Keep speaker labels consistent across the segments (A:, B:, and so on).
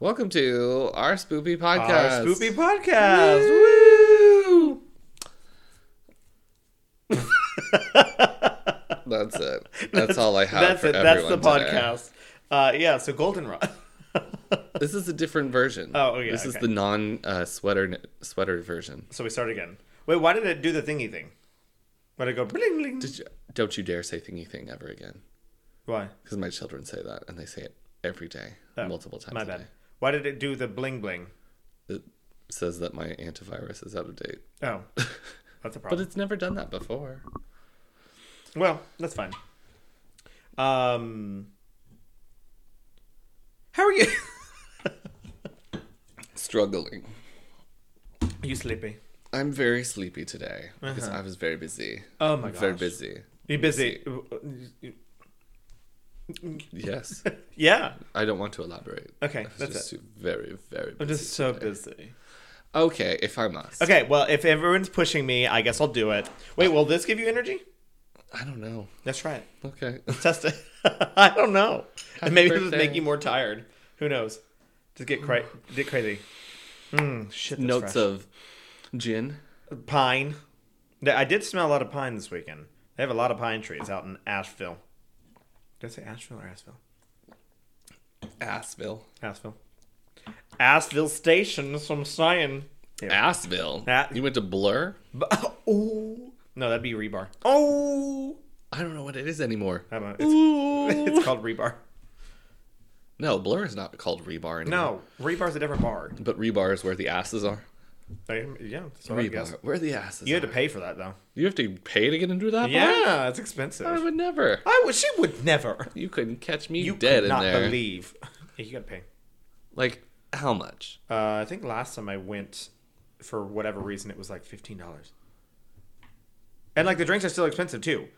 A: Welcome to our spoopy podcast.
B: Our spoopy podcast.
A: Woo! That's it. That's all I have
B: That's
A: for
B: it. That's the podcast. Uh, yeah. So goldenrod.
A: This is a different version.
B: Oh, okay,
A: This is the non uh, sweater sweater version.
B: so we start again. Wait, why did it do the thingy thing? Why did it go bling bling?
A: Did you, don't you dare say thingy thing ever again.
B: Why?
A: Because my children say that and they say it every day,
B: Oh,
A: multiple times
B: My
A: a
B: bad.
A: day.
B: Why did it do the bling bling?
A: It says that my antivirus is out of date.
B: Oh, that's a problem.
A: But it's never done that before.
B: well, that's fine. Um, how are you?
A: Struggling.
B: Are you sleepy?
A: I'm very sleepy today because
B: Uh-huh.
A: I was very busy.
B: Oh my
A: I'm Very
B: gosh.
A: busy.
B: You busy?
A: Yes.
B: Yeah.
A: I don't want to elaborate.
B: Okay, that's
A: just
B: it.
A: very, very busy.
B: I'm just so
A: today.
B: busy.
A: Okay, if I must.
B: Okay, well, if everyone's pushing me, I guess I'll do it. Wait, will this give you energy?
A: I don't know.
B: Let's try it.
A: Okay.
B: Let's test it. I don't know.
A: Happy
B: Maybe it'll just
A: birthday.
B: make you more tired. Who knows? Just get cra- get crazy. Mm, shit. That's
A: Notes
B: fresh.
A: of gin.
B: pine. Th- I did smell a lot of pine this weekend. They have a lot of pine trees out in Asheville. Did I say Asheville or Asheville?
A: Asheville.
B: Asheville. Asheville Station. That's what I'm saying.
A: Assville.
B: Ah.
A: You went to Blur?
B: Oh no, that'd be rebar. Oh,
A: I don't know what it is anymore.
B: how about it's, it's called rebar.
A: No, Blur is not called Rebar anymore.
B: No, rebar's a different bar.
A: But Rebar is where the asses are.
B: Like, yeah, I guess.
A: Where the asses
B: You had to pay for that though.
A: You have to pay to get into that bar?
B: Yeah, it's expensive.
A: I would never.
B: I would. She would never.
A: You couldn't catch me
B: You
A: dead
B: could not
A: in there.
B: believe. Yeah, you gotta pay.
A: Like, how much?
B: Uh, I think last time I went, for whatever reason, it was like fifteen dollars. And like the drinks are still expensive too.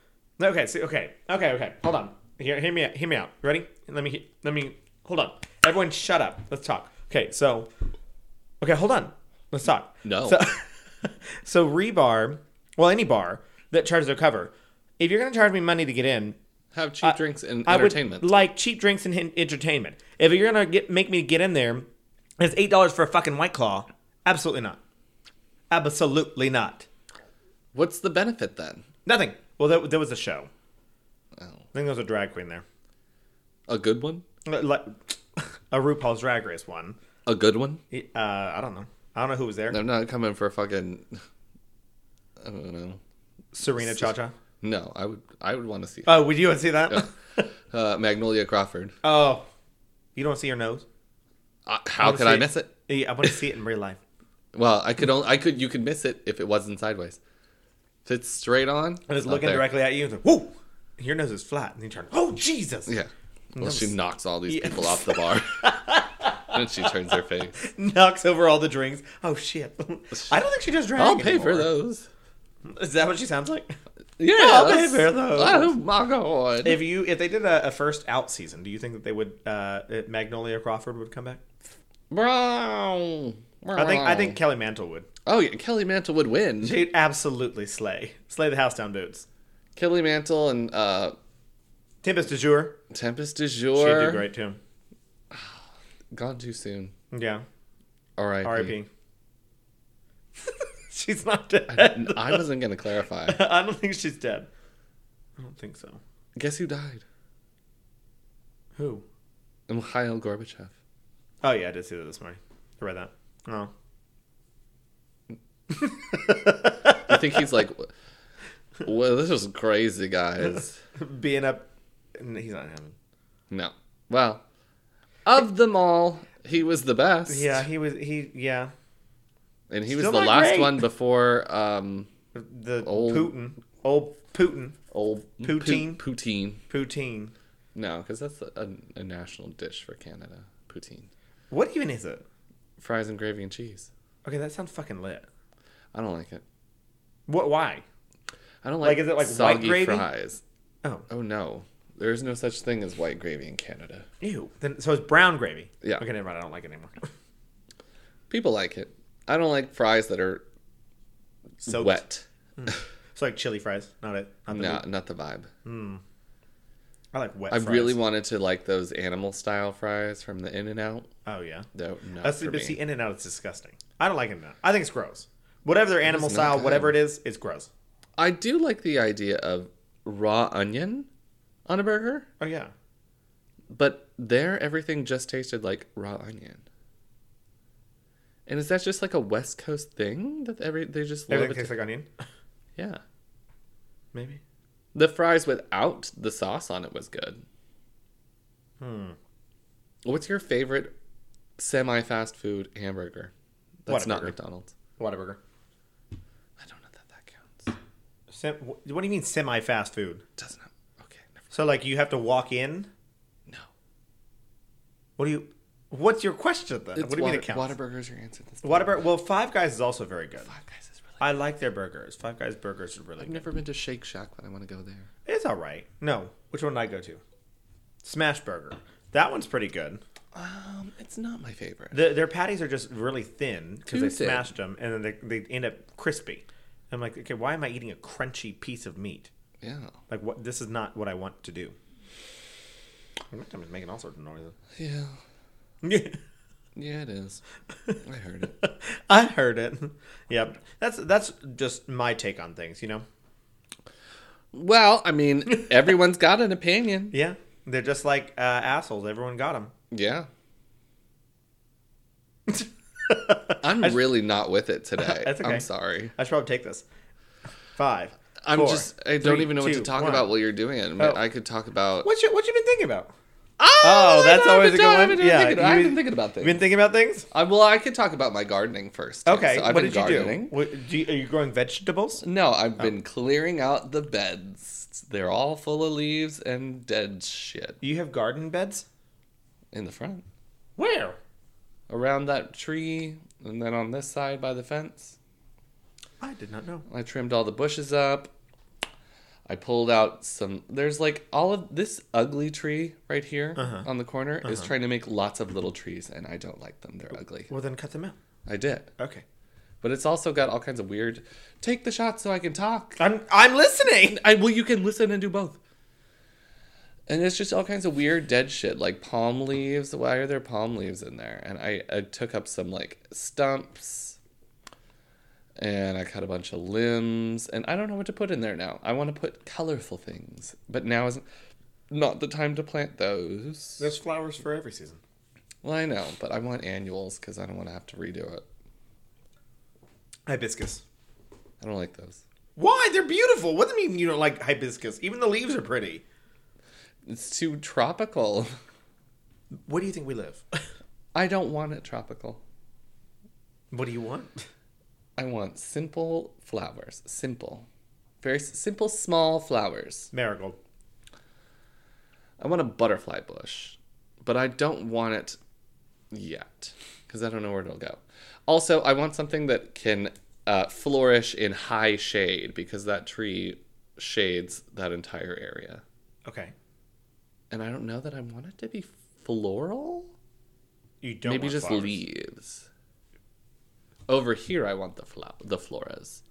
B: Okay, so, okay, okay, okay. Hold on. Hear, hear me out. Hear me out. Ready? Let me. Let me. Hold on. Everyone, shut up. Let's talk. Okay, so. Okay, hold on. Let's talk.
A: No.
B: So, so rebar, well, any bar that charges their cover. If you're gonna charge me money to get in,
A: Have cheap drinks and
B: I
A: entertainment.
B: would like cheap drinks and hen- entertainment. If you're gonna get make me get in there, it's eight dollars for a fucking white claw. Absolutely not. Absolutely not.
A: What's the benefit then?
B: Nothing. Well, there, there was a show.
A: Oh.
B: I think there was a drag queen there,
A: A good one?
B: like a RuPaul's Drag Race one.
A: A good one?
B: Uh, I don't know. I don't know who was there.
A: They're not coming for a fucking. I don't know.
B: Serena ChaCha.
A: No, I would. I would want to see
B: Oh, would you want to see that?
A: uh, Magnolia Crawford.
B: oh, you don't see her nose?
A: Uh, how could I miss it?
B: Yeah, I want to see it in real life.
A: Well, I could only. I could. You could miss it if it wasn't sideways. If it's straight on,
B: And it's looking
A: there.
B: directly at you. It's like, whoa! Your nose is flat, and you turn. Oh Jesus!
A: Yeah. Well, she knocks all these
B: Yeah.
A: people off the bar, and she turns her face.
B: knocks over all the drinks. Oh shit! I don't think she does drag.
A: I'll pay for those.
B: Is that what she sounds like?
A: Yeah,
B: I'll pay for those.
A: Oh my god!
B: If you if they did a, a first out season, do you think that they would uh, Magnolia Crawford would come back?
A: Brown.
B: I think I think Kelly Mantle would.
A: Oh yeah, Kelly Mantle would win.
B: She'd absolutely slay slay the house down boots.
A: Kelly Mantle and uh,
B: Tempest DuJour.
A: Tempest du
B: She'd do great too.
A: Gone too soon.
B: Yeah.
A: R.I.P.
B: R.I.P. she's not dead.
A: I wasn't gonna clarify.
B: I don't think she's dead. I don't think so.
A: Guess who died?
B: Who?
A: Mikhail Gorbachev.
B: Oh yeah, I did see that this morning. I read that. Oh.
A: I think he's like, well, this is crazy, guys.
B: Being up. He's not having.
A: No. Well, of them all, he was the best.
B: Yeah, he was. He yeah.
A: And he was the last
B: great.
A: one before um
B: The
A: Old-
B: Putin, old Putin,
A: old
B: Poutine?
A: Pu- poutine.
B: poutine.
A: No, because that's a, a, a national dish for Canada. Poutine.
B: What even is it?
A: Fries and gravy and cheese.
B: Okay, that sounds fucking lit.
A: I don't like it.
B: What? Why?
A: I don't like,
B: Like, is it like white
A: soggy
B: gravy?
A: fries.
B: Oh,
A: Oh no, there is no such thing as white gravy in Canada.
B: ew. Then so it's brown gravy.
A: Yeah.
B: Okay, never mind. I don't like it anymore.
A: People like it. I don't like fries that are
B: Soaked.
A: wet. Hmm.
B: It's like chili fries. Not it. Not the
A: No, not the vibe. Hmm.
B: I like wet.
A: I
B: fries.
A: really wanted to like those animal style fries from the In and Out.
B: Oh yeah.
A: No,
B: That's but
A: me.
B: see, In and Out is disgusting. I don't like In and Out. I think it's gross. Whatever their animal style,
A: good.
B: whatever it is, it's gross.
A: I do like the idea of raw onion on a burger,
B: Oh yeah.
A: but there everything just tasted like raw onion. And is that just like a West Coast thing that every they just love
B: Everything
A: it?
B: tastes like onion.
A: yeah.
B: Maybe.
A: The fries without the sauce on it was good.
B: Hmm.
A: What's your favorite semi fast food hamburger? That's not
B: Whataburger.
A: McDonald's.
B: Whataburger.
A: I don't know that that counts.
B: Sem- what do you mean semi-fast food?
A: Doesn't have, okay, never
B: So like you have to walk in.
A: No.
B: What do you? What's your question then?
A: It's
B: what do you mean
A: water,
B: it counts?
A: Whataburger's your answer. This
B: Whataburger. Well, Five Guys is also very good.
A: Five Guys is really.
B: I like their burgers. Five Guys burgers are really good.
A: I've
B: good.
A: never been to Shake Shack, but I want to go there.
B: It's all right. No, which one did I go to? Smash Burger. That one's pretty good.
A: Um, it's not my favorite.
B: The, their patties are just really thin because they
A: thin.
B: smashed them and then they, they end up crispy. I'm like, okay, why am I eating a crunchy piece of meat?
A: Yeah.
B: Like, what? This is not what I want to do. I'm just making all sorts of noises.
A: Yeah.
B: Yeah,
A: Yeah, it is. I heard it.
B: I heard it. Yep, that's that's just my take on things. You know.
A: Well, I mean, everyone's got an opinion.
B: Yeah, they're just like uh, assholes. Everyone got them.
A: Yeah. I'm really not with it today.
B: That's okay.
A: I'm sorry.
B: I should probably take this. Five.
A: I'm
B: four,
A: just I don't even know what to talk
B: one.
A: about while you're doing it. I, mean,
B: Oh.
A: I could talk about
B: What you what you been thinking about?
A: Oh, oh
B: that's
A: I've
B: always a good one.
A: I've been
B: Yeah,
A: thinking, I've been thinking about
B: You
A: things.
B: been thinking about things?
A: I, well, I could talk about my gardening first.
B: Okay.
A: So I've
B: what
A: been
B: did you
A: gardening.
B: do? What, do you? Are you growing vegetables?
A: No, I've
B: Oh.
A: been clearing out the beds. They're all full of leaves and dead shit
B: You have garden beds?
A: in the front.
B: Where?
A: Around that tree, and then on this side by the fence.
B: I did not know.
A: I trimmed all the bushes up. I pulled out some. There's like all of this ugly tree right here
B: Uh-huh.
A: on the corner is trying to make lots of little trees, and I don't like them. They're ugly.
B: Well, then cut them out.
A: I did.
B: Okay.
A: But it's also got all kinds of weird. Take the shot so I can talk.
B: I'm I'm listening.
A: I well, you can listen and do both. And it's just all kinds of weird dead shit, like palm leaves. Why are there palm leaves in there? And I, I took up some like stumps, and I cut a bunch of limbs, and I don't know what to put in there now. I want to put colorful things, but now is not the time to plant those.
B: There's flowers for every season.
A: Well, I know, but I want annuals because I don't want to have to redo it.
B: Hibiscus.
A: I don't like those.
B: Why? They're beautiful. What do you mean you don't like hibiscus? Even the leaves are pretty.
A: It's too tropical.
B: Where do you think we live?
A: I don't want it tropical.
B: what do you want?
A: I want simple flowers. Simple. Very s- simple, small flowers.
B: Marigold.
A: I want a butterfly bush, but I don't want it yet because I don't know where it'll go. Also, I want something that can uh, flourish in high shade because that tree shades that entire area.
B: Okay.
A: And I don't know that I want it to be floral.
B: You don't
A: Maybe just
B: flowers.
A: leaves. Over here, I want the flower, the flores.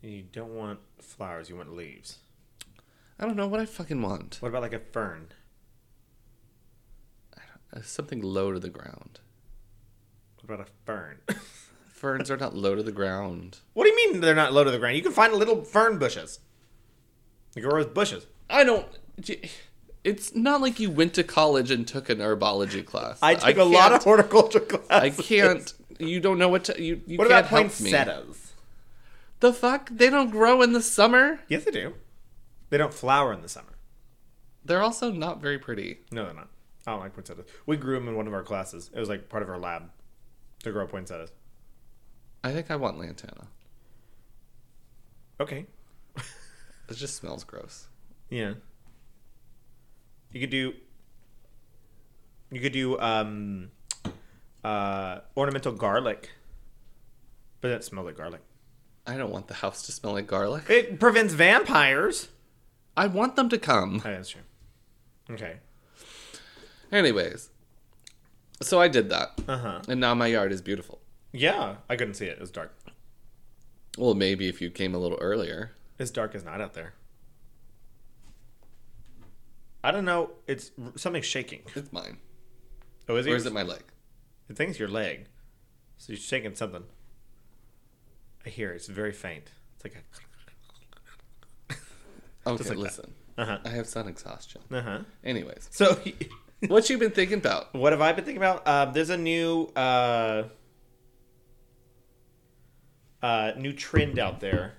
B: You don't want flowers. You want leaves.
A: I don't know what I fucking want.
B: What about like a fern?
A: Uh, Something low to the ground.
B: What about a fern?
A: Ferns are not low to the ground.
B: what do you mean they're not low to the ground? You can find little fern bushes. You grow as bushes.
A: I don't. It's not like you went to college and took an herbology class.
B: I took a lot of horticulture
A: I can't. You don't know what to. You, you
B: What
A: can't
B: about
A: help me.
B: poinsettias?
A: The fuck? They don't grow in the summer.
B: Yes, they do. They don't flower in the summer.
A: They're also not very pretty.
B: No, they're not. I don't like poinsettias. We grew them in one of our classes. It was like part of our lab to grow poinsettias.
A: I think I want lantana.
B: Okay.
A: It just smells gross.
B: Yeah. You could do. You could do um, uh, ornamental garlic, but that smells like garlic.
A: I don't want the house to smell like garlic.
B: It prevents vampires.
A: I want them to come.
B: Oh, that's true. Okay.
A: Anyways, so I did that,
B: Uh huh.
A: and now my yard is beautiful.
B: Yeah, I couldn't see it. It was dark.
A: Well, maybe if you came a little earlier.
B: It's dark as night out there. I don't know. It's something shaking.
A: It's mine.
B: Oh, is it?
A: Or is it my leg?
B: I think it's your leg. So you're shaking something. I hear it. it's very faint. It's like
A: Okay,
B: like
A: listen.
B: Uh huh.
A: I have sun exhaustion.
B: Uh huh.
A: Anyways,
B: So,
A: what you been thinking about?
B: what have I been thinking about? Um, there's a new uh, uh, new trend out there,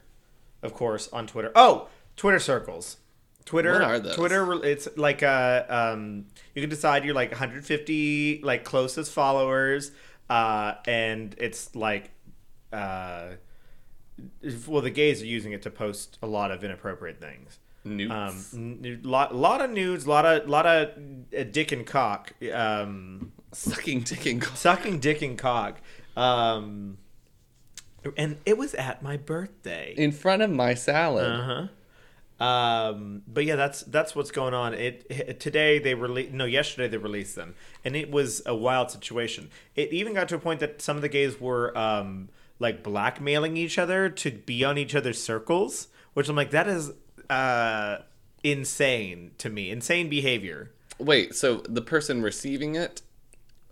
B: of course, on Twitter. Oh, Twitter circles. Twitter.
A: What are those?
B: Twitter. It's like a um, you can decide your like 150 like closest followers, uh, and it's like, uh, well, the gays are using it to post a lot of inappropriate things.
A: Newts.
B: Um, n- lot, lot of nudes, lot of, lot of uh, dick and cock, um,
A: Sucking dick and cock.
B: sucking dick and cock, um, and it was at my birthday.
A: in front of my salad.
B: Uh huh. Um, but yeah, that's that's what's going on. It, it today they released no yesterday they released them, and it was a wild situation. It even got to a point that some of the gays were um like blackmailing each other to be on each other's circles, which I'm like that is uh insane to me, insane behavior.
A: Wait, so the person receiving it,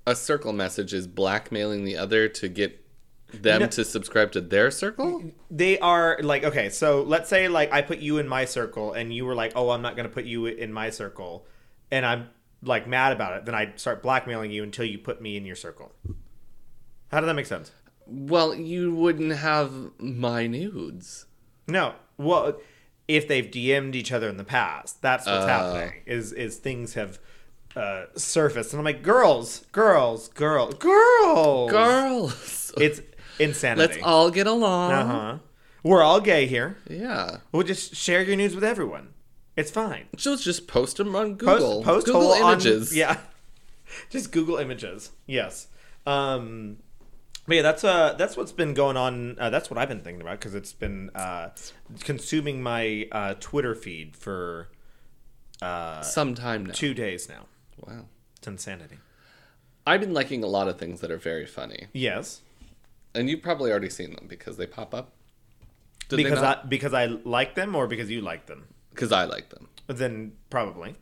A: a circle message is blackmailing the other to get them
B: No.
A: to subscribe to their circle?
B: They are like okay, so let's say like I put you in my circle, and you were like, oh, I'm not gonna put you in my circle, and I'm like mad about it. Then I start blackmailing you until you put me in your circle. How does that make sense?
A: Well, you wouldn't have my nudes.
B: No. Well, if they've DM'd each other in the past, that's what's
A: Oh.
B: happening. Is is things have uh, surfaced, and I'm like, girls, girls, girls, girls,
A: Girls.
B: It's insanity.
A: Let's all get along.
B: Uh huh. We're all gay here.
A: Yeah.
B: We'll just share your news with everyone. It's fine.
A: So let's just post them on Google.
B: post
A: Google
B: hole on-
A: images.
B: yeah. Just Google images. Yes. Um but yeah, that's uh that's what's been going on. Uh, that's what I've been thinking about because it's been uh, consuming my uh, Twitter feed for uh,
A: Sometime now.
B: two days now.
A: Wow.
B: It's insanity.
A: I've been liking a lot of things that are very funny.
B: Yes,
A: And you've probably already seen them because they pop up. Did
B: because I because I like them or because you like them.
A: Because I like them.
B: Then probably.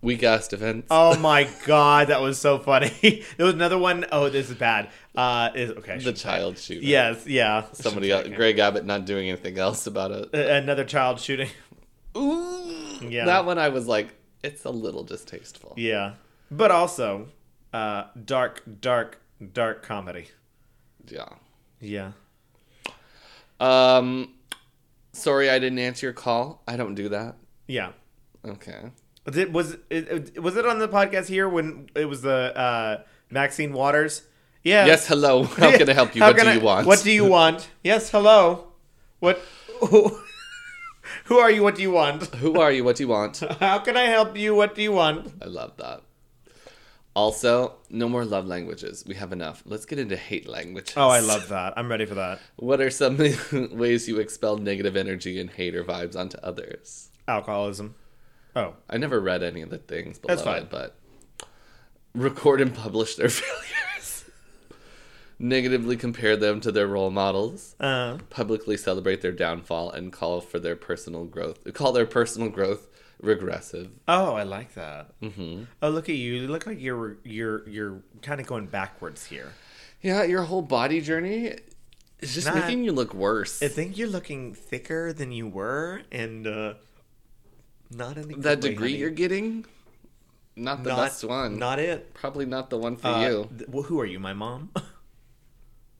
A: Weak ass defense.
B: Oh my god, that was so funny. there was another one. Oh, this is bad. Uh, is okay.
A: The child shooter.
B: Yes, yeah.
A: Somebody else. Greg Abbott not doing anything else about it.
B: Another child shooting.
A: Ooh.
B: Yeah.
A: That one I was like, it's a little distasteful.
B: Yeah, but also uh, dark, dark, dark comedy.
A: Yeah.
B: Yeah.
A: Um, sorry I didn't answer your call. I don't do that.
B: Yeah.
A: Okay.
B: Was it was it, was it on the podcast here when it was the uh, Maxine Waters? Yeah.
A: Yes, hello. How can I help you?
B: How
A: what do
B: I-
A: you want?
B: What do you want? yes, hello. What? Who, who are you? What do you want?
A: Who are you? What do you want?
B: How can I help you? What do you want?
A: I love that. Also, no more love languages. We have enough. Let's get into hate languages.
B: Oh, I love that. I'm ready for that.
A: What are some ways you expel negative energy and hater vibes onto others?
B: Alcoholism. Oh,
A: I never read any of the things below
B: That's fine.
A: it, but record and publish their failures. Negatively compare them to their role models.
B: uh,
A: Publicly celebrate their downfall and call for their personal growth. Call their personal growth regressive.
B: oh, I like that.
A: Mm-hmm.
B: Oh, look at you! You look like you're you're you're kind of going backwards here.
A: Yeah, your whole body journey is just
B: Not-
A: making you look worse.
B: I think you're looking thicker than you were, and uh, not in
A: that
B: way,
A: degree
B: honey.
A: you're getting, not the
B: not,
A: best one.
B: Not it.
A: Probably not the one for
B: Uh,
A: you.
B: th- well, who are you? My mom.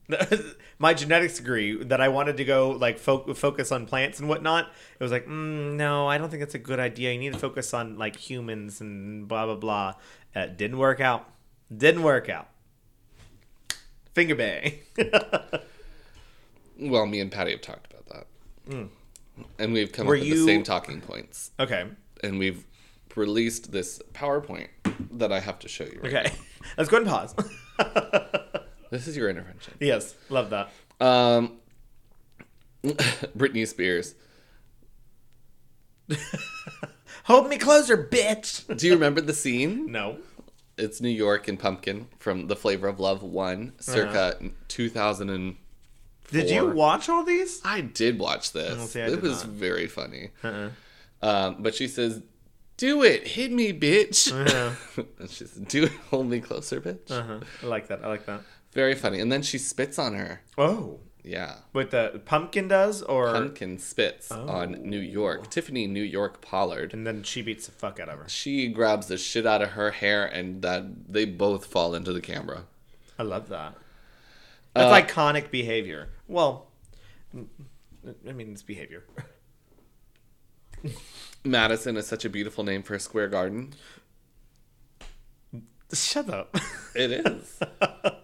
B: my genetics degree that I wanted to go like fo- focus on plants and whatnot. It was like, mm, no, I don't think that's a good idea. You need to focus on like humans and blah blah blah. Uh, didn't work out. Didn't work out. Finger bang.
A: Well, me and Patty have talked about that. And we've come
B: Mm. Were
A: up with
B: you-
A: the same talking points.
B: okay.
A: And we've released this PowerPoint that I have to show you. Right
B: Okay. Let's go ahead and pause.
A: This is your intervention.
B: yes, love that.
A: Um, Britney Spears.
B: Hold me closer, bitch.
A: Do you remember the scene?
B: No.
A: It's New York and Pumpkin from The Flavor of Love 1, circa 2000 and
B: Did you watch all these?
A: I did watch this.
B: See, I
A: it was
B: not.
A: very funny.
B: Uh-uh.
A: Um, but she says, Do it, hit me, bitch.
B: Uh-huh.
A: and she's do it, hold me closer, bitch.
B: Uh-huh. I like that. I like that.
A: Very funny. And then she spits on her.
B: Oh,
A: Yeah.
B: what the pumpkin does, or
A: Pumpkin spits
B: Oh.
A: on New York. Tiffany New York Pollard.
B: and then she beats the fuck out of her.
A: She grabs the shit out of her hair, and that they both fall into the camera.
B: I love that. That's
A: Uh,
B: iconic behavior. Well, I mean, it's behavior.
A: Madison is such a beautiful name for a square garden.
B: Shut up.
A: It is.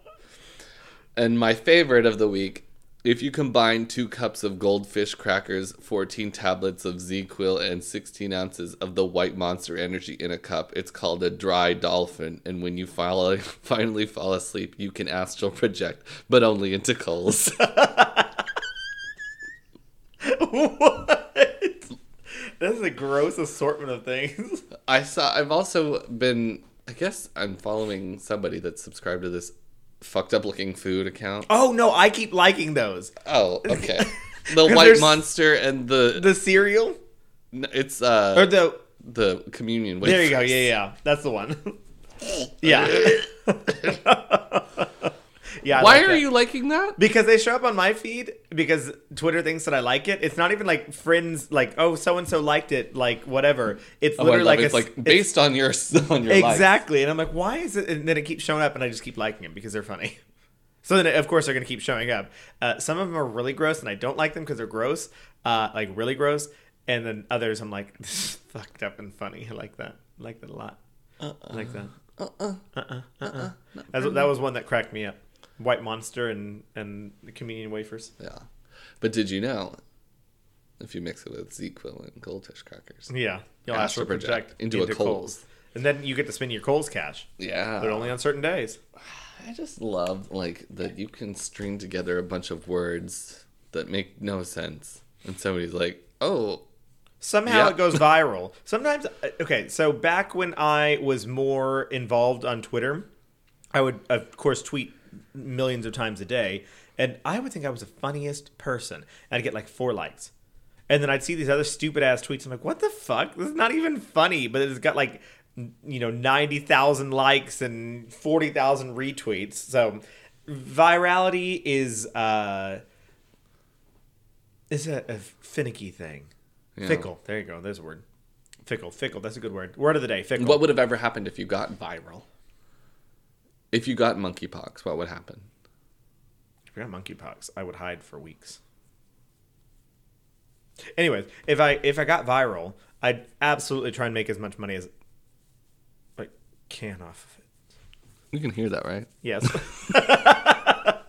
A: and my favorite of the week if you combine two cups of goldfish crackers, 14 tablets of ZzzQuil, and 16 ounces of the white monster energy in a cup, it's called a dry dolphin. And when you finally, finally fall asleep, you can astral project, but only into Kohl's.
B: what? This is a gross assortment of things.
A: I saw. I've also been. I guess I'm following somebody that's subscribed to this fucked up looking food account.
B: Oh no, I keep liking those.
A: Oh, okay. The white monster and the,
B: The cereal
A: it's uh
B: or the
A: the communion.
B: there you go. Yeah, yeah, that's the one. yeah. yeah. I
A: Why
B: like
A: are
B: that.
A: you liking that?
B: Because they show up on my feed because Twitter thinks that I like it. It's not even like friends like oh so and so liked it like whatever. It's
A: Oh,
B: literally like
A: it.
B: a,
A: it's like
B: it's-
A: based on your on your likes.
B: exactly. And I'm like, why is it? And then it keeps showing up, and I just keep liking them because they're funny. So then, of course, they're going to keep showing up. Uh, some of them are really gross, and I don't like them because they're gross, uh, like really gross. And then others, I'm like, this is fucked up and funny. I like that. I like that a lot. I like that.
A: Uh-uh.
B: Uh-uh. Uh-uh. That's- that was one that cracked me up. White Monster and and the communion wafers.
A: Yeah, but did you know if you mix it with ZzzQuil and goldfish crackers?
B: Yeah, you'll
A: Astral project
B: project
A: into a Kohl's.
B: and then you get to spend your Kohl's cash.
A: Yeah,
B: They're only on certain days.
A: I just love like that you can string together a bunch of words that make no sense, and somebody's like, "Oh,
B: Somehow
A: Yeah.
B: it goes viral. Sometimes, uh, okay, so back when I was more involved on Twitter, I would, of course, tweet millions of times a day, and I would think I was the funniest person. I'd get like four likes. And then I'd see these other stupid ass tweets. I'm like, what the fuck? This is not even funny, but it's got like, you know, 90,000 likes and 40,000 retweets. So virality is, uh, is a, a finicky thing.
A: Yeah.
B: Fickle. There you go. There's a word. Fickle. Fickle. That's a good word. Word of the day. Fickle.
A: what would have ever happened if you got viral? If you got monkeypox, what would happen?"
B: If I got monkeypox, I would hide for weeks. Anyways, if I if I got viral, I'd absolutely try and make as much money as I can off of it.
A: You can hear that, right?
B: Yes.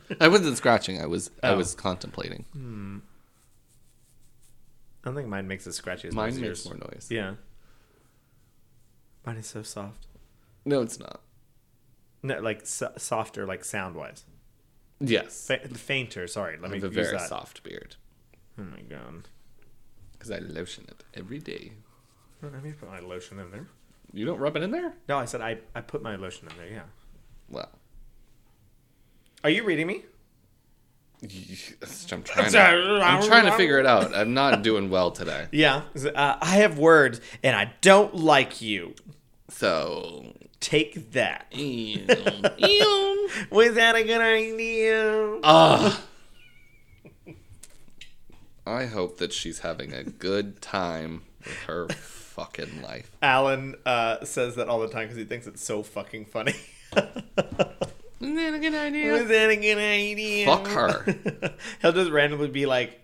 A: I wasn't scratching. I was. I
B: Oh.
A: was contemplating. Hmm.
B: I don't think mine makes as scratchy as
A: Mine
B: much
A: makes
B: yours.
A: more noise.
B: Yeah. Mine is so soft.
A: No, it's not.
B: No, like so- softer, like sound wise.
A: Yes,
B: Fa- fainter. Sorry, let
A: I
B: me
A: have a very
B: that.
A: soft beard
B: Oh my god.
A: because I lotion it every day.
B: Let me put my lotion in there.
A: You don't rub it in there?
B: No, I said I, I put my lotion in there. Yeah.
A: Well,
B: Are you reading me?
A: I'm trying. To, I'm trying to figure it out. I'm not doing well today.
B: Yeah. Uh, I have words, and I don't like you.
A: So,
B: Take that.
A: ew, ew.
B: Was that a good idea?
A: Ugh. I hope that she's having a good time with her fucking life.
B: Alan uh, says that all the time because he thinks it's so fucking funny.
A: Isn't that a good idea?
B: Was that a good idea?
A: Fuck her.
B: He'll just randomly be like,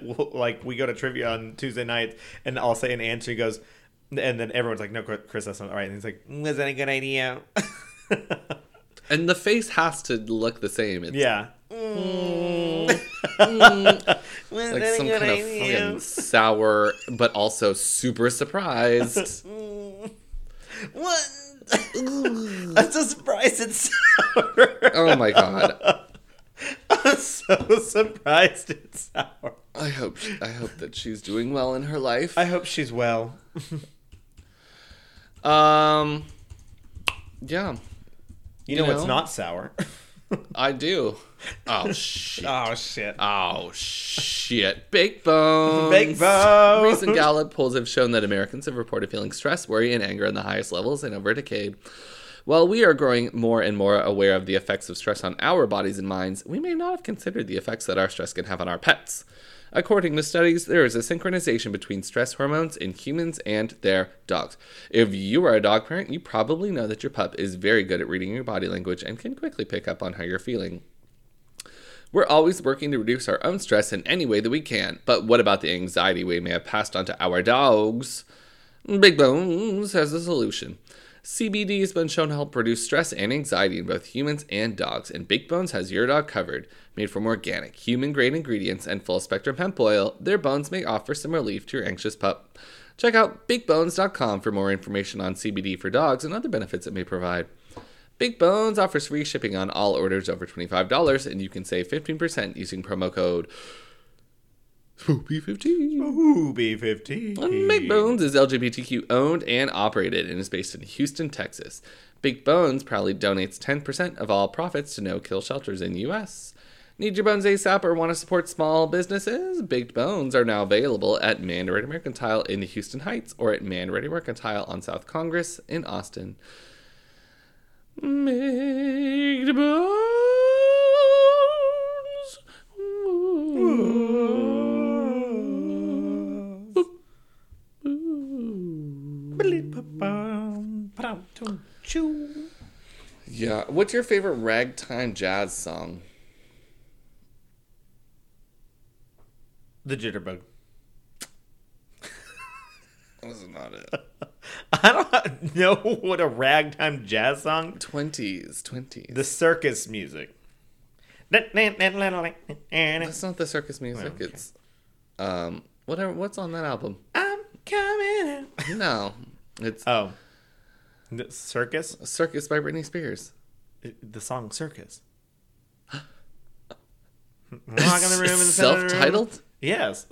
B: like we go to trivia on Tuesday night, and I'll say an answer. He goes, and then everyone's like, "No, Chris, that's not right." And he's like, mm, "Was that a good idea?"
A: And the face has to look the same. It's
B: yeah. Was mm. like
A: some kind of
B: idea?
A: fucking sour, but also super surprised. Mm.
B: What? I'm so surprised it's sour.
A: Oh my god.
B: I'm so surprised it's sour.
A: I hope I hope that she's doing well in her life.
B: I hope she's well.
A: Um, yeah.
B: You know,
A: You
B: it's not sour.
A: I do. Oh shit.
B: Oh shit.
A: Oh shit. Big bones.
B: Big bones.
A: Recent Gallup polls have shown that Americans have reported feeling stress, worry, and anger in the highest levels in over a decade. While we are growing more and more aware of the effects of stress on our bodies and minds, we may not have considered the effects that our stress can have on our pets. According to studies, there is a synchronization between stress hormones in humans and their dogs. If you are a dog parent, you probably know that your pup is very good at reading your body language and can quickly pick up on how you're feeling. We're always working to reduce our own stress in any way that we can, but what about the anxiety we may have passed on to our dogs? Big Bones has a solution. CBD has been shown to help reduce stress and anxiety in both humans and dogs, and Big Bones has your dog covered. Made from organic, human grade ingredients and full spectrum hemp oil, their bones may offer some relief to your anxious pup. Check out bigbones.com for more information on CBD for dogs and other benefits it may provide. Big Bones offers free shipping on all orders over $25, and you can save 15% using promo code SPOOPY15.
B: Ooh, B15.
A: Big Bones is LGBTQ owned and operated and is based in Houston, Texas. Big Bones proudly donates 10% of all profits to no kill shelters in the U.S. Need your bones ASAP or want to support small businesses? Baked Bones are now available at Manready Mercantile in the Houston Heights or at Manready Mercantile on South Congress in Austin. Baked Bones. Yeah. What's your favorite ragtime jazz song?
B: The jitterbug.
A: That's not it.
B: I don't know what a ragtime jazz song.
A: Twenties, twenties.
B: The circus music.
A: That's not the circus music.
B: okay.
A: It's um whatever. What's on that album?
B: I'm coming out.
A: No, it's
B: Oh. The circus?
A: Circus by Britney Spears.
B: The song Circus. Walk in the room in the center of room.
A: Self-titled.
B: Yes.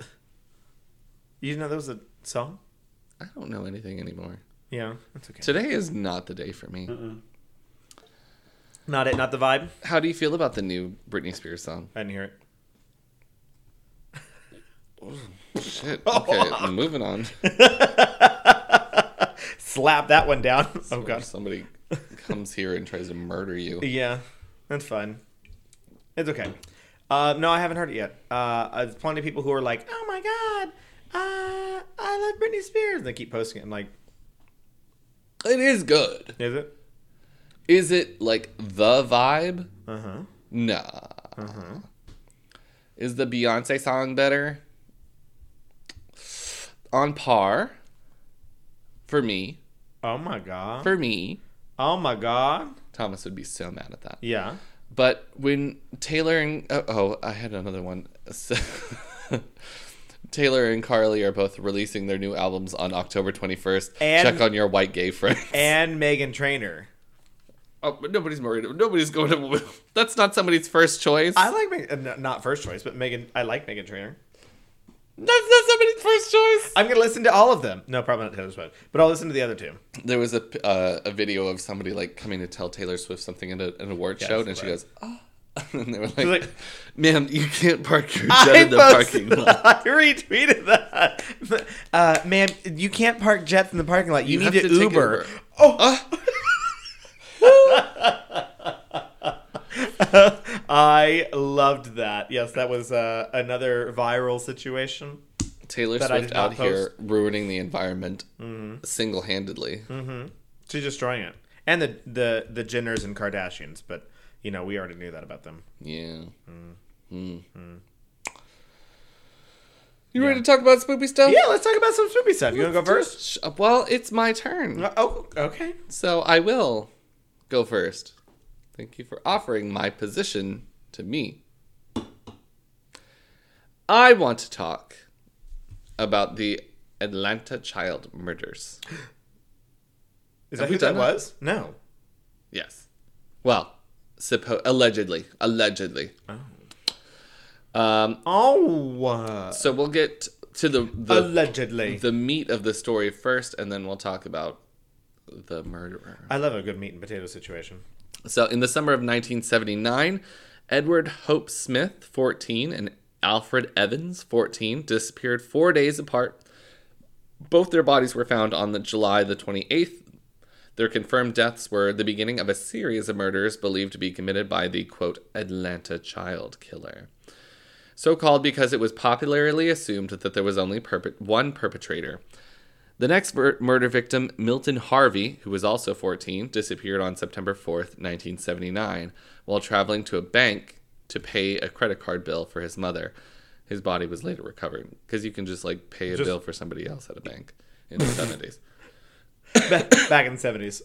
B: You know there was a song?
A: I don't know anything anymore.
B: Yeah, that's okay.
A: Today is not the day for me. Uh-uh.
B: Not it, not the vibe.
A: How do you feel about the new Britney Spears song?
B: I didn't hear it.
A: Shit. Okay, moving on.
B: Slap that one down. Oh god.
A: Somebody comes here and tries to murder you.
B: Yeah, that's fine. It's okay. Uh, no, I haven't heard it yet. Uh, there's plenty of people who are like, "Oh my god, uh, I love Britney Spears." And they keep posting it. I'm like,
A: It is good.
B: "Is it?
A: Is it like the vibe?
B: Uh huh.
A: Nah. Uh huh. Is the Beyonce song better? On par. For me.
B: Oh my god.
A: For me.
B: Oh my god.
A: Thomas would be so mad at that.
B: Yeah.
A: But when Taylor and oh, oh I had another one. So- Taylor and Carly are both releasing their new albums on October 21st.
B: And-
A: Check on your white gay friends.
B: And Meghan Trainor.
A: oh, but nobody's worried. Nobody's going to. That's not somebody's first choice.
B: I like Meghan, uh, not first choice, but Meghan. I like Meghan Trainor.
A: That's not somebody's first choice.
B: I'm gonna listen to all of them. No, probably not Taylor Swift, but I'll listen to the other two.
A: There was a uh, a video of somebody like coming to tell Taylor Swift something at a, an award
B: Yes,
A: show, and she goes, "Oh," and they were like,
B: like-
A: "Ma'am, you can't park your
B: I
A: jet in the
B: posted
A: parking lot."
B: I retweeted that. Uh, ma'am, you can't park jets in the parking lot. You,
A: You
B: need
A: have
B: to,
A: to
B: Uber.
A: Uber.
B: Oh. I loved that. Yes, that was uh, another viral situation.
A: Taylor Swift out here ruining the environment
B: Mm-hmm.
A: single handedly.
B: She's destroying it, and the the the Jenners and Kardashians. But you know, we already knew that about them.
A: Yeah.
B: Mm-hmm.
A: Mm. You ready to talk about spoopy stuff?
B: Yeah, let's talk about some spooky stuff. You want to go first?
A: Well, it's my turn,
B: Oh, okay.
A: so I will go first. Thank you for offering my position to me. I want to talk about the Atlanta child murders.
B: Is
A: Have
B: that
A: we
B: who that was? No.
A: Yes. Well, suppo- allegedly, allegedly. Um,
B: Oh, uh,
A: so we'll get to the the,
B: allegedly.
A: the meat of the story first, and then we'll talk about the murderer.
B: I love a good meat and potato situation.
A: So, in the summer of 1979, Edward Hope Smith, 14, and Alfred Evans, 14, disappeared four days apart. Both their bodies were found on the July the 28th. Their confirmed deaths were the beginning of a series of murders believed to be committed by the quote Atlanta child killer. So called because it was popularly assumed that there was only one perpetrator. The next mur- murder victim, Milton Harvey, who was also 14, disappeared on September 4th, 1979, while traveling to a bank to pay a credit card bill for his mother. His body was later recovered because you can just like pay a
B: Just-
A: bill for somebody else at a bank in the 70s.
B: Back, in the seventies.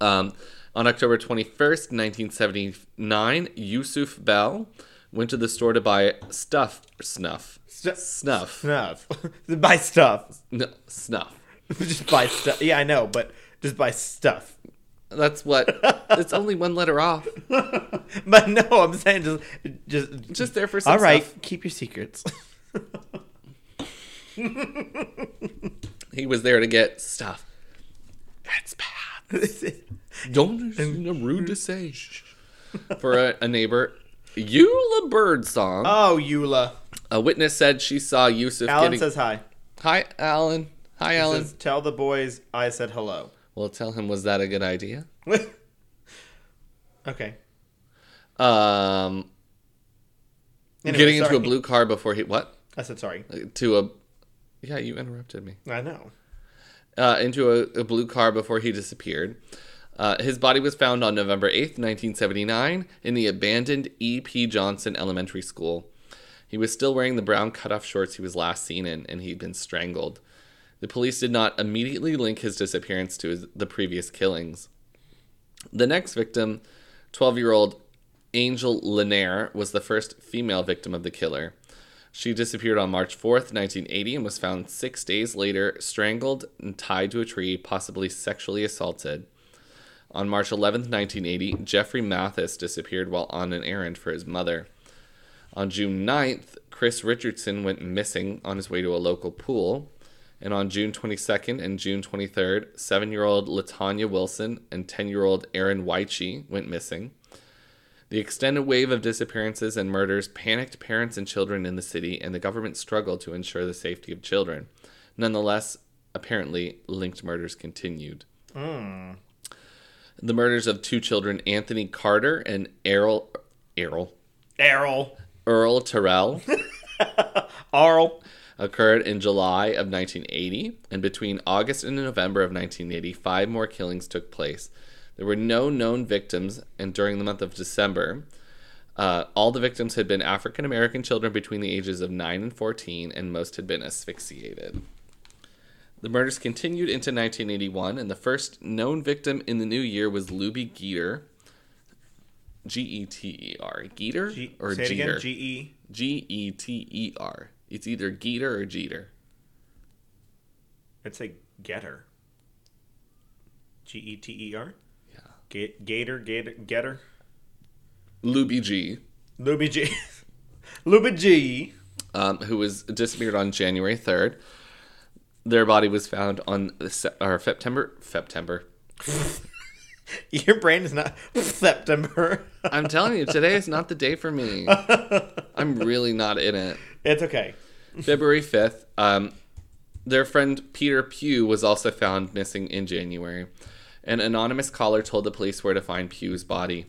A: Um, on October 21st, 1979, Yusuf Bell went to the store to buy stuff, snuff,
B: St-
A: snuff,
B: Snuff. buy stuff.
A: no, snuff.
B: just buy stuff. Yeah, I know, but just buy stuff.
A: That's what. it's only one letter off.
B: But no, I'm saying just just
A: Just there for some
B: all right.
A: stuff.
B: Keep your secrets.
A: He was there to get stuff. that's bad. Don't rude to say. For a, a neighbor, Eula Birdsong,
B: oh, Eula.
A: a witness said she saw Yusuf
B: Alan
A: getting.
B: says hi.
A: Hi, Alan. Hi,
B: He
A: Alan.
B: says, Tell the boys I said hello.
A: Well, tell him was that a good idea?
B: okay.
A: Um,
B: Anyway,
A: getting into a blue car before he what?
B: I said sorry.
A: To a yeah, you interrupted me.
B: I know.
A: Uh, into a, a blue car before he disappeared. Uh, his body was found on November 8th, 1979, in the abandoned E.P. Johnson Elementary School. He was still wearing the brown cutoff shorts he was last seen in, and he'd been strangled. The police did not immediately link his disappearance to his, the previous killings. The next victim, 12 year old Angel Lenair, was the first female victim of the killer. She disappeared on March 4th, 1980, and was found six days later, strangled and tied to a tree, possibly sexually assaulted. On March 11th, 1980, Jeffrey Mathis disappeared while on an errand for his mother. On June 9th, Chris Richardson went missing on his way to a local pool. And on June 22nd and June 23rd, seven year old LaTonya Wilson and 10 year old Aaron Wyche went missing. The extended wave of disappearances and murders panicked parents and children in the city, and the government struggled to ensure the safety of children. Nonetheless, apparently, linked murders continued. Hmm. The murders of two children, Anthony Carter and Errol, Errol,
B: Errol.
A: Earl Terrell,
B: Arl.
A: occurred in July of 1980, and between August and November of 1980, five more killings took place. There were no known victims, and during the month of December, uh, all the victims had been African American children between the ages of 9 and 14, and most had been asphyxiated. The murders continued into 1981, and the first known victim in the new year was Lubie Geter. G E T E R. Geeter?
B: G-
A: or
B: say it
A: Jeter?
B: again. G E.
A: G E T E R. It's either Geeter or Jeter.
B: I'd say getter. G E T E R.
A: Yeah.
B: Ga- Gator. Gator. Getter.
A: Luby G,
B: Luby G. Luby G.
A: um, who was disappeared on January 3rd. Their body was found on the se- or September. September.
B: Your brain is not September.
A: I'm telling you, today is not the day for me. I'm really not in it.
B: it's okay.
A: February 5th, um, their friend Peter Pugh was also found missing in January. An anonymous caller told the police where to find Pugh's body.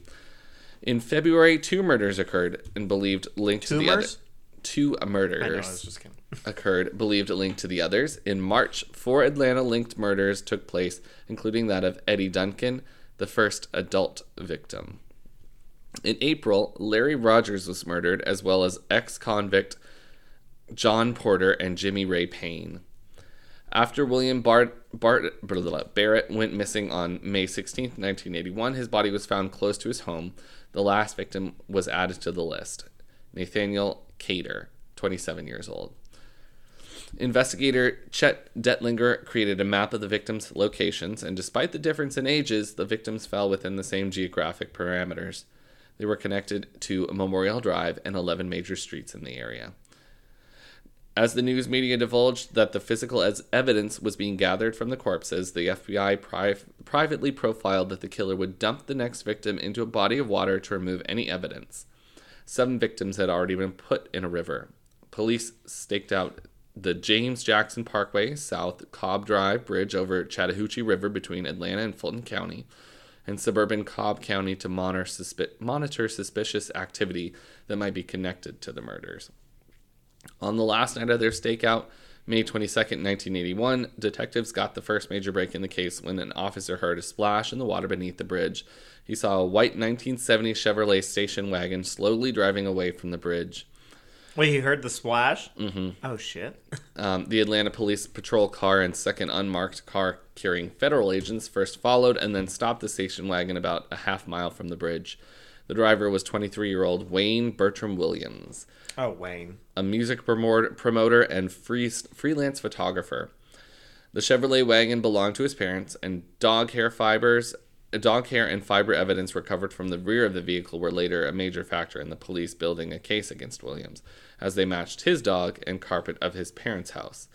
A: In February, two murders occurred and believed linked to the other. Two.
B: Uh, I
A: murders occurred, believed linked to the others. In March, four Atlanta linked murders took place, including that of Eddie Duncan, the first adult victim. In April, Larry Rogers was murdered, as well as ex convict John Porter and Jimmy Ray Payne. After William Bart, Bart, Barrett went missing on May 16, 1981, his body was found close to his home. The last victim was added to the list Nathaniel Cater, 27 years old. Investigator Chet Dettlinger created a map of the victims' locations, and despite the difference in ages, the victims fell within the same geographic parameters. They were connected to Memorial Drive and 11 major streets in the area. As the news media divulged that the physical evidence was being gathered from the corpses, the FBI pri- privately profiled that the killer would dump the next victim into a body of water to remove any evidence. Seven victims had already been put in a river. Police staked out the James Jackson Parkway South Cobb Drive Bridge over Chattahoochee River between Atlanta and Fulton County, and suburban Cobb County to monitor, suspi- monitor suspicious activity that might be connected to the murders. On the last night of their stakeout, May 22nd, 1981, detectives got the first major break in the case when an officer heard a splash in the water beneath the bridge. He saw a white 1970 Chevrolet station wagon slowly driving away from the bridge.
B: Wait, he heard the splash? Mm-hmm. Oh shit.
A: Um, the Atlanta Police patrol car and second unmarked car carrying federal agents first followed and then stopped the station wagon about a half mile from the bridge. The driver was 23 year old Wayne Bertram Williams
B: Oh Wayne.
A: A music promoter, and free, freelance photographer. The Chevrolet wagon belonged to his parents, and dog hair fibers, dog hair and fiber evidence recovered from the rear of the vehicle were later a major factor in the police building a case against Williams, as they matched his dog and carpet of his parents' house.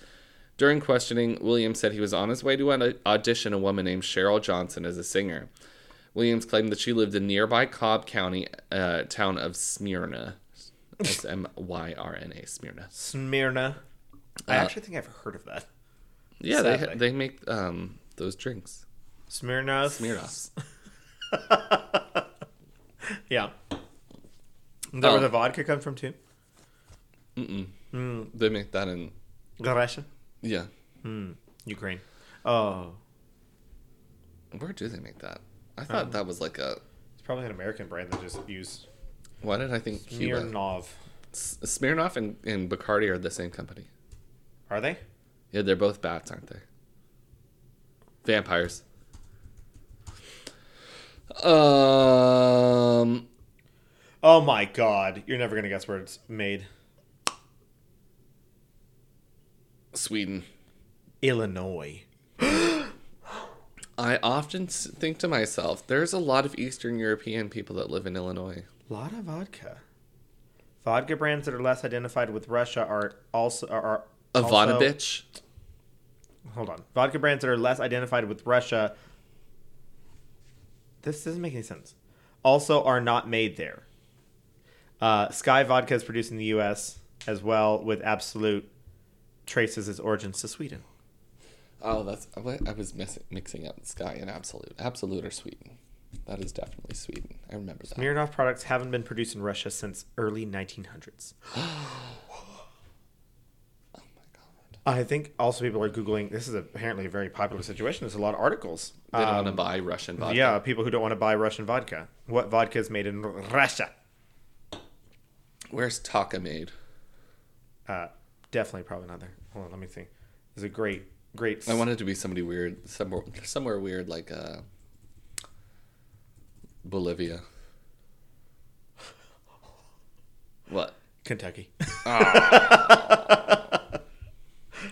A: During questioning, Williams said he was on his way to audition a woman named Cheryl Johnson as a singer. Williams claimed that she lived in nearby Cobb County uh, town of Smyrna. S M Y R N A, Smyrna.
B: Smyrna. I
A: Uh,
B: actually think I've heard of that.
A: Yeah, they
B: Sadly.
A: they make um those drinks.
B: Smyrna.
A: Smirnoffs.
B: Yeah. Is that
A: Oh.
B: where the vodka comes from too?
A: Mm they make that in
B: Russia.
A: yeah.
B: Ukraine. Oh.
A: Where do they make that? I thought that was like a.
B: It's probably an American brand that just use
A: Why did I think Cuba?
B: Smirnov.
A: Smirnoff and, and Bacardi are the same company.
B: Are they?
A: Yeah, they're both bats, aren't they? Vampires. Um,
B: Oh my god. You're never gonna guess where it's made.
A: Sweden.
B: Illinois.
A: I often think to myself, there's a lot of Eastern European people that live in Illinois.
B: A lot of vodka. Vodka brands that are less identified with Russia are also are,
A: Ivanovich.
B: hold on. Vodka brands that are less identified with Russia. This doesn't make any sense. Also, are not made there. Uh, Skyy Vodka is produced in the U.S. as well, with Absolut traces its origins to Sweden.
A: Oh, that's I I was missing, mixing up Skyy and Absolut. Absolut or Sweden. That is definitely Sweden. I remember that.
B: Smirnoff products haven't been produced in Russia since early 1900s.
A: Oh my god.
B: I think also people are googling. This is apparently a very popular situation. There's a lot of articles.
A: They don't want to
B: Um,
A: buy Russian vodka.
B: Yeah, people who don't want to buy Russian vodka. What vodka is made in Russia?
A: Where's Taka made?
B: Uh, definitely, probably not there. Hold on, let me think. There's a great, great.
A: I wanted to be somebody weird, somewhere, somewhere weird like uh, Bolivia. What?
B: Kentucky. Oh.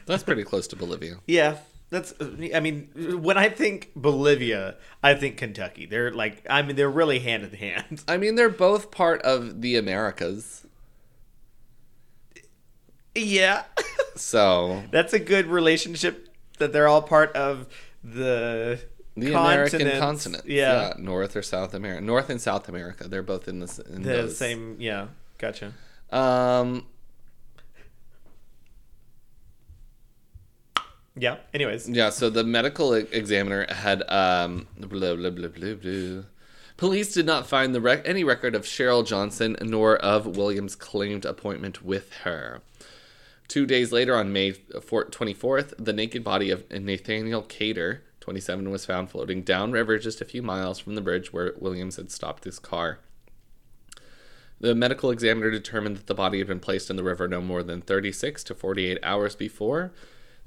A: That's pretty close to Bolivia.
B: yeah, that's. I mean, when I think Bolivia, I think Kentucky. They're like, I mean, they're really hand in hand.
A: I mean, they're both part of the Americas,
B: yeah,
A: so
B: that's a good relationship. That they're all part of the
A: the American continent.
B: Yeah,
A: North or South America, North and South America. They're both in this. In
B: the
A: those.
B: same. Yeah, gotcha.
A: Um.
B: Yeah. Anyways,
A: Yeah, so the medical examiner had um blah blah blah blah blah. Police did not find the rec- any record of Cheryl Johnson nor of Williams' claimed appointment with her. Two days later, on May 4- 24th, the naked body of Nathaniel Cater, 27, was found floating downriver just a few miles from the bridge where Williams had stopped his car. The medical examiner determined that the body had been placed in the river no more than 36 to 48 hours before,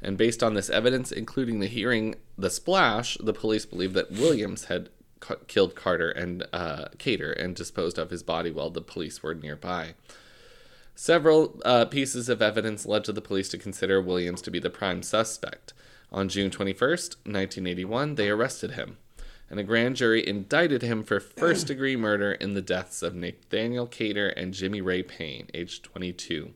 A: and based on this evidence, including the hearing the splash, the police believed that Williams had killed Carter and uh, Cater and disposed of his body while the police were nearby. Several uh, pieces of evidence led to the police to consider Williams to be the prime suspect. On June 21st, 1981, they arrested him, and a grand jury indicted him for first degree murder in the deaths of Nathaniel Cater and Jimmy Ray Payne, aged 22.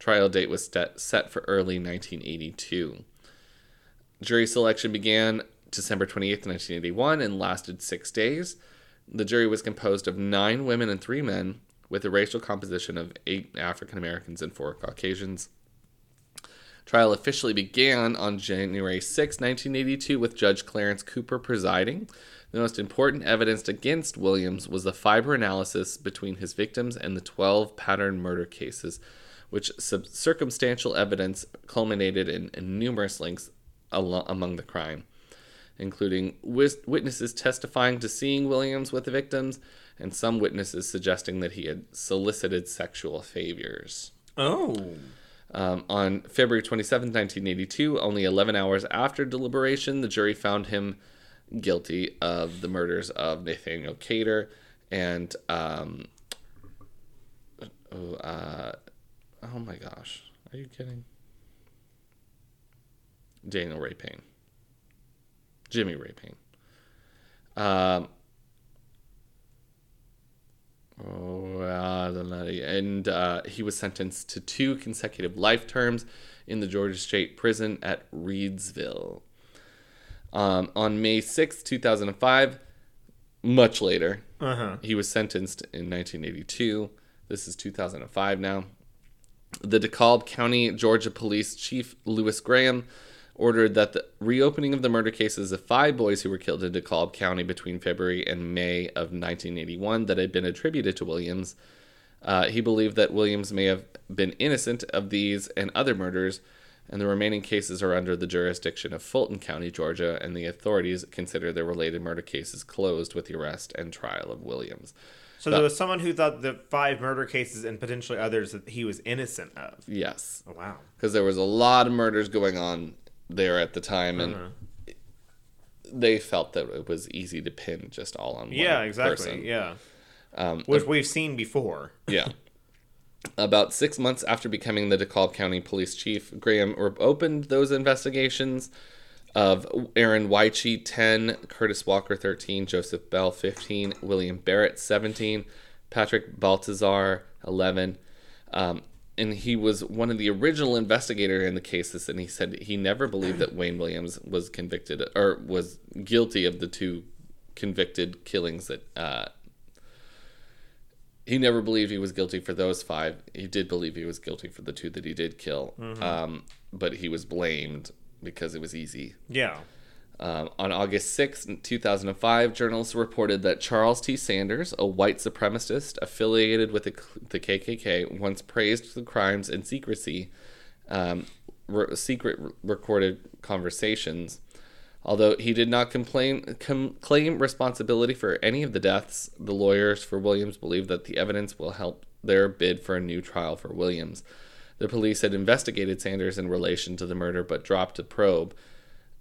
A: Trial date was set, for early 1982. Jury selection began December 28th, 1981, and lasted six days. The jury was composed of nine women and three men, with a racial composition of eight African Americans and four Caucasians. Trial officially began on January 6, 1982, with Judge Clarence Cooper presiding. The most important evidence against Williams was the fiber analysis between his victims and the 12 pattern murder cases, which circumstantial evidence culminated in, in numerous links al- among the crime, including witnesses testifying to seeing Williams with the victims and some witnesses suggesting that he had solicited sexual favors.
B: Oh.
A: Um, on February 27, 1982, only 11 hours after deliberation, the jury found him guilty of the murders of Nathaniel Cater and, um, oh, uh, oh my gosh, are you kidding? Daniel Ray Payne. Jimmy Ray Payne. Um, Oh, and uh, he was sentenced to two consecutive life terms in the Georgia State Prison at Reidsville. Um, on May 6, 2005, much later,
B: Uh-huh.
A: he was sentenced in 1982. This is 2005 now. The DeKalb County, Georgia Police Chief Louis Graham ordered that the reopening of the murder cases of five boys who were killed in DeKalb County between February and May of 1981 that had been attributed to Williams. Uh, he believed that Williams may have been innocent of these and other murders, and the remaining cases are under the jurisdiction of Fulton County, Georgia, and the authorities consider the related murder cases closed with the arrest and trial of Williams.
B: So there was someone who thought the five murder cases and potentially others that he was innocent of.
A: Yes,
B: Oh, wow.
A: because there was a lot of murders going on there at the time, and they felt that it was easy to pin just all on one
B: Yeah, exactly.
A: person.
B: Yeah.
A: Um,
B: Which we've seen before.
A: Yeah. About six months after becoming the DeKalb County Police Chief, Graham opened those investigations of Aaron Wyche, 10, Curtis Walker, 13, Joseph Bell, 15, William Barrett, 17, Patrick Baltazar, 11. Um, and he was one of the original investigator in the cases, and he said he never believed that Wayne Williams was convicted or was guilty of the two convicted killings that uh, he never believed he was guilty for those five. He did believe he was guilty for the two that he did kill, um, but he was blamed because it was easy.
B: Yeah.
A: Um, on August 6, 2005, journalists reported that Charles T. Sanders, a white supremacist affiliated with the, the KKK, once praised the crimes in secrecy, um, re- secret recorded conversations. Although he did not complain, com- claim responsibility for any of the deaths, the lawyers for Williams believe that the evidence will help their bid for a new trial for Williams. The police had investigated Sanders in relation to the murder but dropped a probe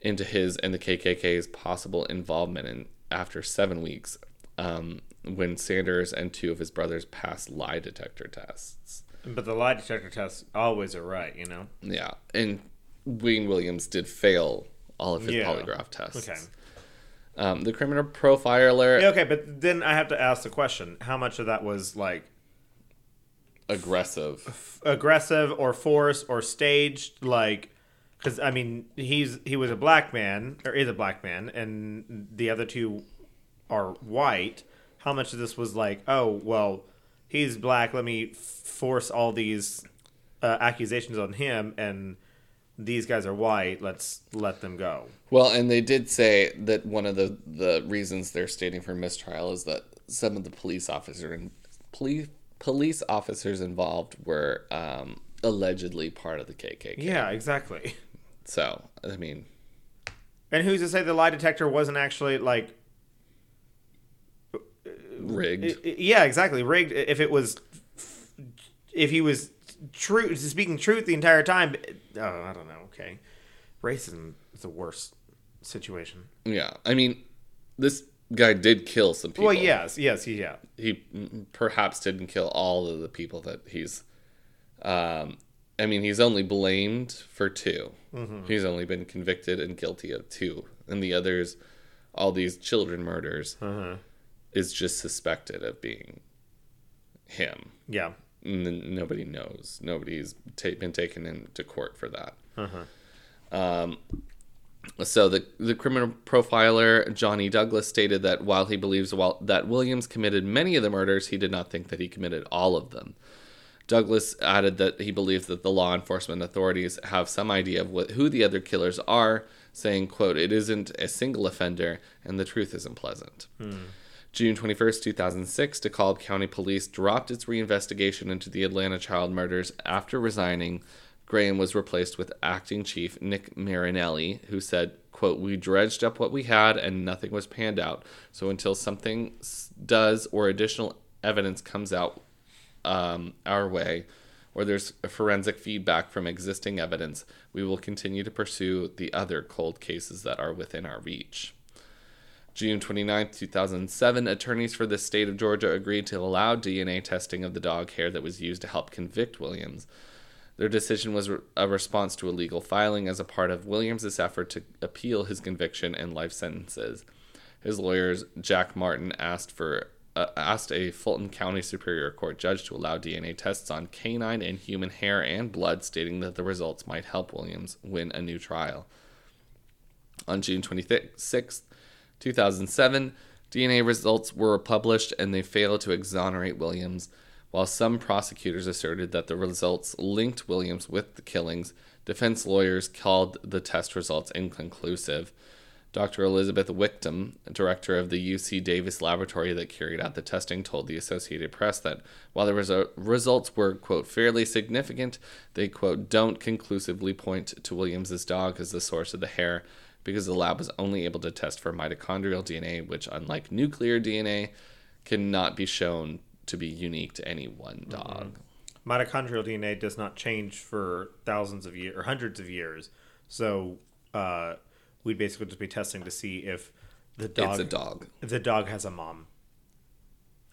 A: into his and the KKK's possible involvement in after seven weeks um, when Sanders and two of his brothers passed lie detector tests.
B: But the lie detector tests always are right, you know?
A: Yeah, and Wayne Williams did fail all of his
B: Yeah.
A: polygraph tests.
B: Okay.
A: Um, the criminal profiler
B: Yeah, okay, but then I have to ask the question how much of that was like
A: aggressive.
B: aggressive or forced or staged? Like, because I mean, he's he was a black man or is a black man, and the other two are white. How much of this was like, oh well, he's black. Let me force all these uh, accusations on him, and these guys are white. Let's let them go.
A: Well, and they did say that one of the the reasons they're stating for mistrial is that some of the police officer and police police officers involved were um, allegedly part of the KKK.
B: Yeah, exactly.
A: So I mean,
B: And who's to say the lie detector wasn't actually like
A: rigged.
B: Yeah, exactly. Rigged. If it was, if he was true, speaking truth the entire time. Oh, I don't know. Okay, racism is the worst situation.
A: yeah, I mean, this guy did kill some people.
B: Well, yes, yes, he yeah.
A: he perhaps didn't kill all of the people that he's um i mean he's only blamed for 2 he's only been convicted and guilty of two and the others all these children murders is just suspected of being him
B: Yeah.
A: n- nobody knows. Nobody's ta- been taken into court for that.
B: Uh-huh.
A: Um, so the the criminal profiler Johnny Douglas stated that while he believes while, that Williams committed many of the murders, he did not think that he committed all of them. Douglas added that he believes that the law enforcement authorities have some idea of what, who the other killers are, saying, quote, it isn't a single offender and the truth isn't pleasant. Hmm. June 21st, 2006, DeKalb County Police dropped its reinvestigation into the Atlanta child murders after resigning. Graham was replaced with acting chief Nick Marinelli, who said, quote, we dredged up what we had and nothing was panned out. So until something does or additional evidence comes out um, our way, or there's forensic feedback from existing evidence, we will continue to pursue the other cold cases that are within our reach. June 29, 2007, attorneys for the state of Georgia agreed to allow DNA testing of the dog hair that was used to help convict Williams. Their decision was a response to a legal filing as a part of Williams' effort to appeal his conviction and life sentences. His lawyers, Jack Martin, asked for uh, asked a Fulton County Superior Court judge to allow DNA tests on canine and human hair and blood, stating that the results might help Williams win a new trial. On June 26, 2007, DNA results were published and they failed to exonerate Williams. While some prosecutors asserted that the results linked Williams with the killings, defense lawyers called the test results inconclusive. Dr. Elizabeth Wictum, director of the UC Davis laboratory that carried out the testing, told the Associated Press that while the resu- results were, quote, fairly significant, they, quote, don't conclusively point to Williams's dog as the source of the hair because the lab was only able to test for mitochondrial DNA, which, unlike nuclear DNA, cannot be shown to be unique to any one dog.
B: Mitochondrial DNA does not change for thousands of years or hundreds of years. So uh, we'd basically just be testing to see if the dog,
A: It's a dog.
B: if the dog has a mom.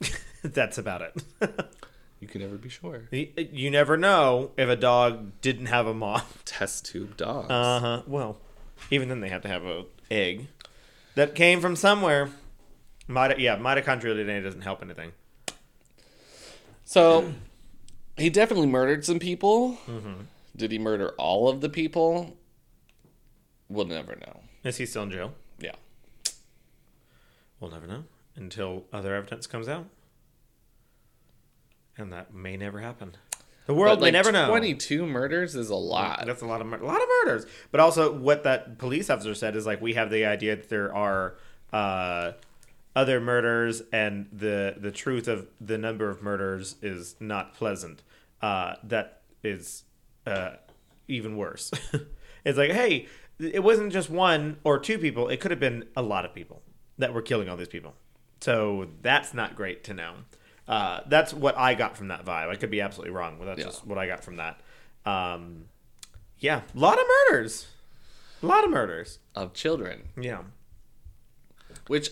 B: That's about it.
A: You can never be sure.
B: you, you never know if a dog didn't have a mom.
A: Test tube dogs.
B: Uh huh. Well, even then they have to have a egg that came from somewhere. Mito- yeah, mitochondrial DNA doesn't help anything.
A: So he definitely murdered some people. Did he murder all of the people? We'll never know.
B: Is he still in jail?
A: Yeah.
B: We'll never know until other evidence comes out. And that may never happen. The world
A: like,
B: may never know.
A: 22 murders is a lot.
B: That's a lot of mur- a lot of murders. But also, what that police officer said is like we have the idea that there are uh, other murders, and the the truth of the number of murders is not pleasant. Uh, that is uh, even worse. it's like, hey, it wasn't just one or two people; it could have been a lot of people that were killing all these people. So that's not great to know. Uh, that's what I got from that vibe. I could be absolutely wrong, but that's
A: Yeah.
B: just what I got from that. Um, yeah, a lot of murders. A lot of murders.
A: of children,
B: Yeah.
A: which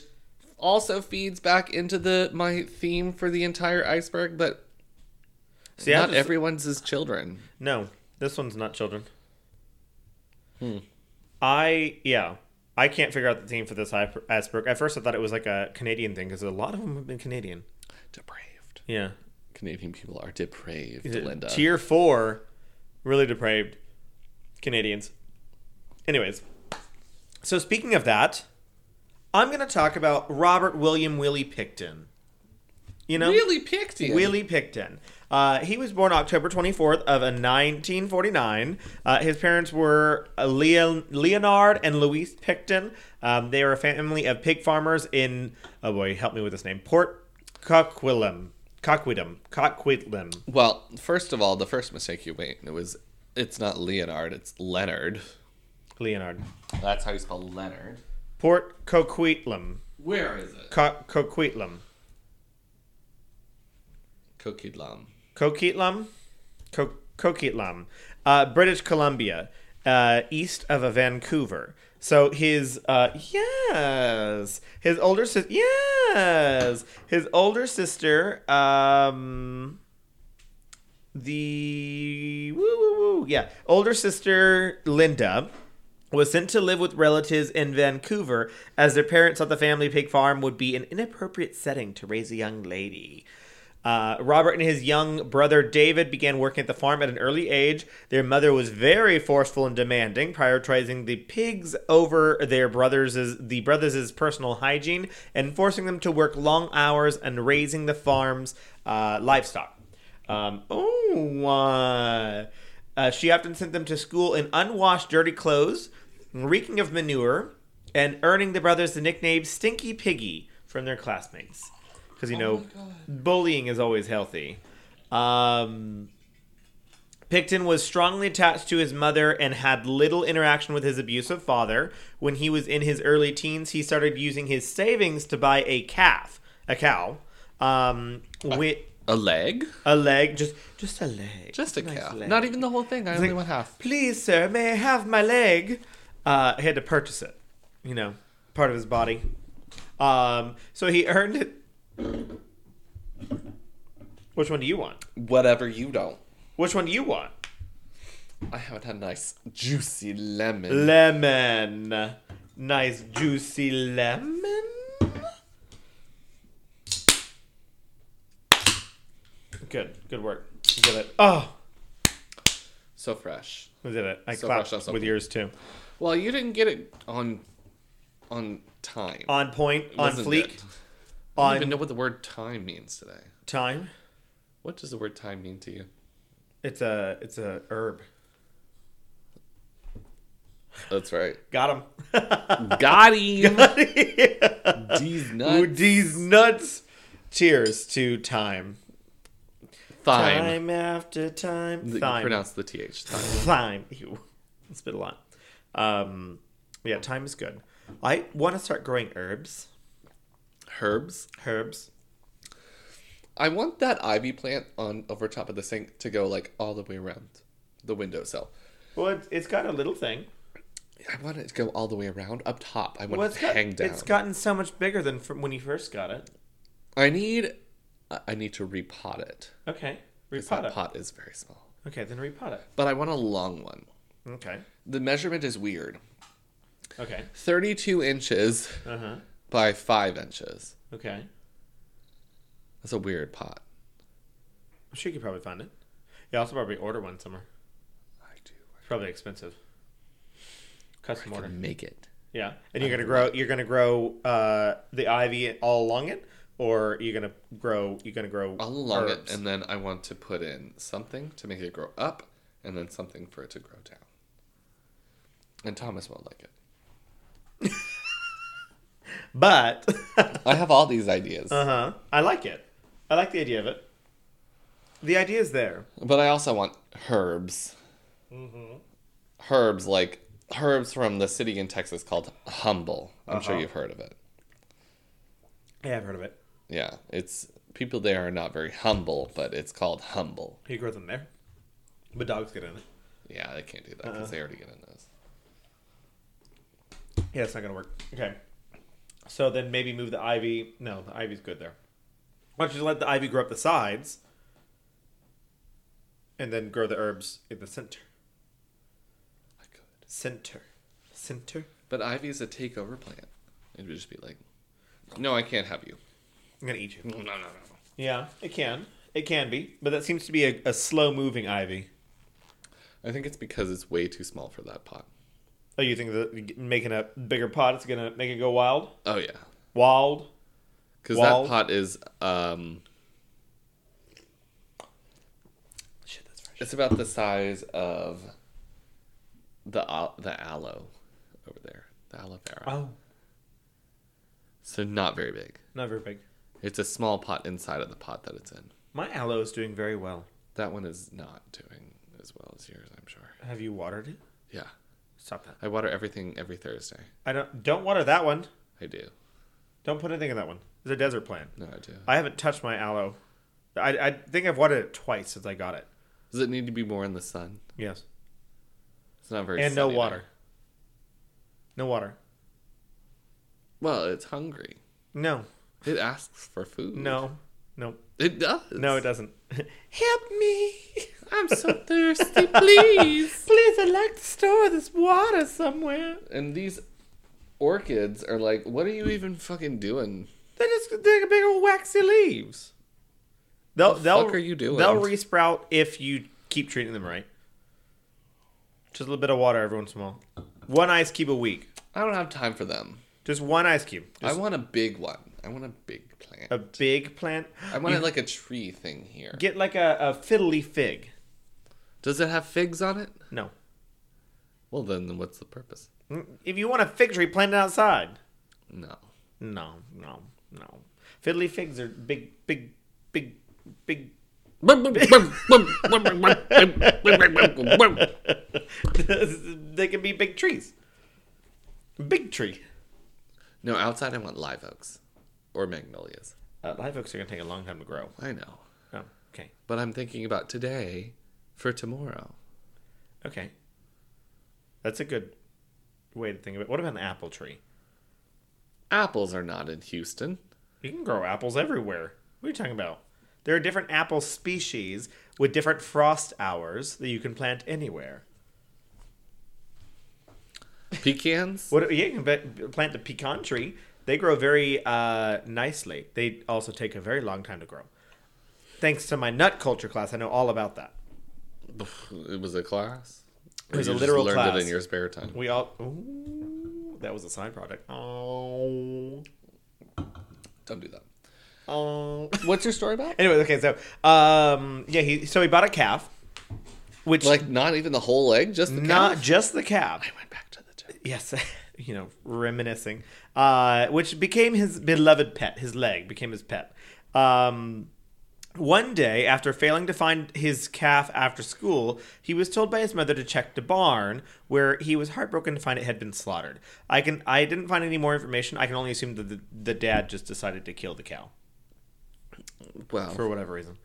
A: also feeds back into the my theme for the entire iceberg, but
B: See,
A: not
B: just-
A: everyone's is children.
B: No, this one's not children.
A: Hmm.
B: I yeah, I can't figure out the theme for this iceberg. At first, I thought it was like a Canadian thing because a lot of them have been Canadian.
A: Depraved.
B: Yeah,
A: Canadian people are depraved, Linda.
B: Tier four, really depraved Canadians. Anyways, so speaking of that, I'm going to talk about Robert William Willie Picton. You know,
A: picked him.
B: Willie Picton. Uh, he was born October 24th of a 1949. Uh, his parents were uh, Leo, Leonard and Louise Picton. Um, they were a family of pig farmers in, oh boy, help me with this name, Port Coquitlam. Coquitlam. Coquitlam.
A: Well, first of all, the first mistake you made it was it's not Leonard, it's Leonard.
B: Leonard.
A: That's how you spell Leonard.
B: Port Coquitlam.
A: Where is it?
B: Co- Coquitlam.
A: Coquitlam.
B: Coquitlam? Co- Coquitlam. Uh, British Columbia, uh, east of Vancouver. So his, uh, yes, his older sister, yes, his older sister, um, the, woo, woo, woo, yeah, older sister Linda was sent to live with relatives in Vancouver as their parents thought the family pig farm would be an inappropriate setting to raise a young lady. Uh, Robert and his young brother David began working at the farm at an early age. Their mother was very forceful and demanding, prioritizing the pigs over their brothers' the brothers' personal hygiene and forcing them to work long hours and raising the farm's uh, livestock. Um, oh, uh, uh, she often sent them to school in unwashed, dirty clothes, reeking of manure, and earning the brothers the nickname Stinky Piggy from their classmates. Because, you know, bullying is always healthy. Um, Picton was strongly attached to his mother and had little interaction with his abusive father. When he was in his early teens, he started using his savings to buy a calf, a cow, um, with
A: A leg?
B: a leg, just just a leg,
A: Just a
B: nice
A: calf.
B: leg.
A: Not even the whole thing. I only
B: like-
A: want half.
B: Please, sir, may I have my leg? Uh, he had to purchase it. You know, part of his body. Um, so he earned it. Which one do you want?
A: Whatever you don't.
B: Which one do you want?
A: I haven't had a nice juicy lemon.
B: Lemon. Nice juicy lemon. Good. Good work. You did it. Oh,
A: so fresh.
B: we did it. I
A: So
B: clapped
A: fresh, so
B: with yours too.
A: Well, you didn't get it on on time.
B: On point, on
A: Wasn't
B: fleek,
A: it? I don't even know what the word time means today.
B: time.
A: What does the word time mean to you?
B: It's a it's a herb.
A: That's right.
B: Got him.
A: Got him. These
B: Ooh,
A: nuts.
B: these nuts. Cheers to time.
A: Thyme.
B: Time after time.
A: You
B: Thyme.
A: pronounce the th. Thyme.
B: Thyme. Ew. It's been a lot. Um, yeah, time is good. I want to start growing herbs.
A: Herbs.
B: Herbs.
A: I want that ivy plant on over top of the sink to go like all the way around the windowsill.
B: Well, it's, it's got a little thing.
A: I want it to go all the way around up top. I want
B: Well,
A: it to
B: got,
A: hang down.
B: it's gotten so much bigger than from when you first got it.
A: I need. I- need to repot it.
B: Okay, Repot it.
A: pot is very small.
B: Okay, then repot it.
A: But I want a long one.
B: Okay.
A: The measurement is weird.
B: Okay.
A: 32 inches
B: Uh huh.
A: By 5 inches.
B: Okay.
A: That's a weird pot.
B: I'm sure you could probably find it. You also probably order one somewhere.
A: I do.
B: It's probably expensive. Custom order.
A: can make it.
B: Yeah, and you're gonna grow. You're gonna grow uh, the ivy all along it, or you're gonna grow. You're gonna grow
A: All along
B: herbs?
A: it, and then I want to put in something to make it grow up, and then something for it to grow down. And Thomas won't like it.
B: But
A: I have all these ideas,
B: uh huh, I like it. I like the idea of it. The idea is there.
A: but I also want herbs.
B: Mm-hmm.
A: Herbs like herbs from the city in Texas called Humble. I'm sure
B: Uh-huh.
A: you've heard of it.
B: Yeah, I've heard of it.
A: Yeah, it's people there are not very humble, but it's called Humble.
B: You grow them there, but dogs get in it.
A: Yeah, they can't do that because
B: Uh-uh.
A: they already get in those.
B: Yeah, it's not gonna work. Okay, so then maybe move the ivy. No, the ivy's good there. Why don't you let the ivy grow up the sides, and then grow the herbs in the center.
A: I could.
B: Center, center.
A: But ivy is a takeover plant. It would just be like, no, I can't have you.
B: I'm gonna eat you.
A: No, no, no, no.
B: Yeah, it can. It can be, but that seems to be a, a slow moving ivy.
A: I think it's because it's way too small for that pot.
B: Oh, you think that making a bigger pot is gonna make it go wild?
A: Oh yeah,
B: Wild?
A: because that pot is um,
B: Shit, that's fresh.
A: it's about the size of the al- the aloe over there, the aloe vera.
B: Oh,
A: So not very big.
B: not very big.
A: It's a small pot inside of the pot that it's in.
B: My aloe is doing very well.
A: That one is not doing as well as yours, I'm sure.
B: Have you watered it?
A: Yeah,
B: Stop that.
A: I water everything every Thursday.
B: I don't. Don't water that one.
A: I do.
B: Don't put anything in that one. It's a desert plant.
A: No, I do.
B: I haven't touched my aloe. I, I think I've watered it twice since I got it.
A: Does it need to be more in the sun?
B: Yes.
A: It's not very.
B: And no water. No water.
A: Well, it's hungry.
B: No.
A: It asks for food.
B: No. No.
A: It does.
B: No, it doesn't. Help me.
A: I'm so thirsty, please.
B: Please, I'd like to store this water somewhere.
A: And these orchids are like, what are you even fucking doing?
B: They're just they're big old waxy leaves. They'll
A: The
B: they'll
A: fuck are you doing?
B: They'll resprout if you keep treating them right. Just a little bit of water every once in a while. One ice cube a week.
A: I don't have time for them.
B: Just one ice cube.
A: I want a big one. I want a big plant.
B: a big plant.
A: I want it like a tree thing here.
B: get like a, a fiddly fig.
A: Does it have figs on it?
B: No.
A: Well, then what's the purpose?
B: Mm, if you want a fig tree, plant it outside.
A: No.
B: No, no, no. Fiddly figs are big, big, big, big. they can be big trees. Big tree.
A: No, outside I want live oaks or magnolias.
B: Uh, live oaks are gonna take a long time to grow.
A: I know.
B: Oh, okay,
A: But I'm thinking about today for tomorrow.
B: okay. That's a good way to think of it. What about an apple tree?
A: Apples are not in Houston.
B: You can grow apples everywhere. What are you talking about? There are different apple species with different frost hours that you can plant anywhere.
A: Pecans?
B: What? Yeah, you can plant the pecan tree. They grow very uh, nicely. They also take a very long time to grow. Thanks to my nut culture class, I know all about that.
A: It was a class?
B: It was a
A: you just
B: literal
A: learned
B: class.
A: it in your spare time.
B: We all. Ooh, that was a side project. Oh.
A: Don't do that.
B: Oh.
A: What's your story about?
B: Anyway, okay, so um, yeah, he so he bought a calf, which
A: Like not even the whole leg, just the
B: not
A: calf?
B: just the calf.
A: I went back to the gym.
B: Yes, you know, reminiscing. Uh, which became his beloved pet. His leg became his pet. Um, one day, after failing to find his calf after school, he was told by his mother to check the barn, where he was heartbroken to find it had been slaughtered. I can I didn't find any more information. I can only assume that the, the dad just decided to kill the cow
A: Well,
B: for whatever reason.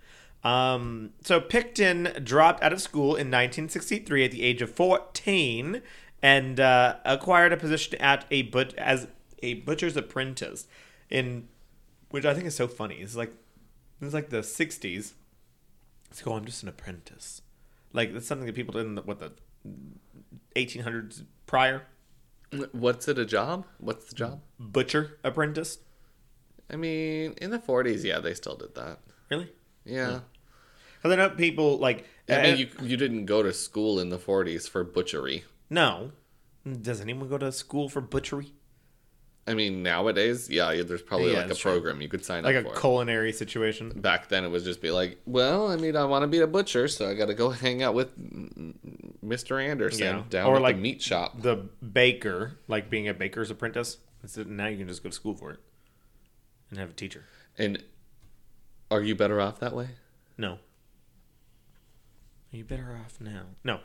B: Um, so Picton dropped out of school in 1963 at the age of 14 and uh, acquired a position at a but as a butcher's apprentice, in which I think is so funny. It's like it's like the 60s. It's go. I'm just an apprentice. Like that's something that people did in the, what the 1800s prior.
A: what's it a job? What's the job?
B: Butcher apprentice.
A: I mean, in the 40s, yeah, they still did that.
B: Really?
A: Yeah.
B: Because I know people like.
A: I
B: uh,
A: mean, you, you didn't go to school in the 40s for butchery.
B: No. Does anyone go to school for butchery?
A: I mean, nowadays, yeah, there's probably
B: Yeah,
A: like a
B: true.
A: program you could sign
B: Like
A: up for.
B: Like a culinary situation?
A: Back then, it was just be like, well, I mean, I want to be a butcher, so I got to go hang out with Mr. Anderson
B: Yeah.
A: down
B: Or
A: at
B: like
A: the meat shop.
B: The baker, like being a baker's apprentice. Now you can just go to school for it and have a teacher.
A: And are you better off that way?
B: No. Are you better off now? No.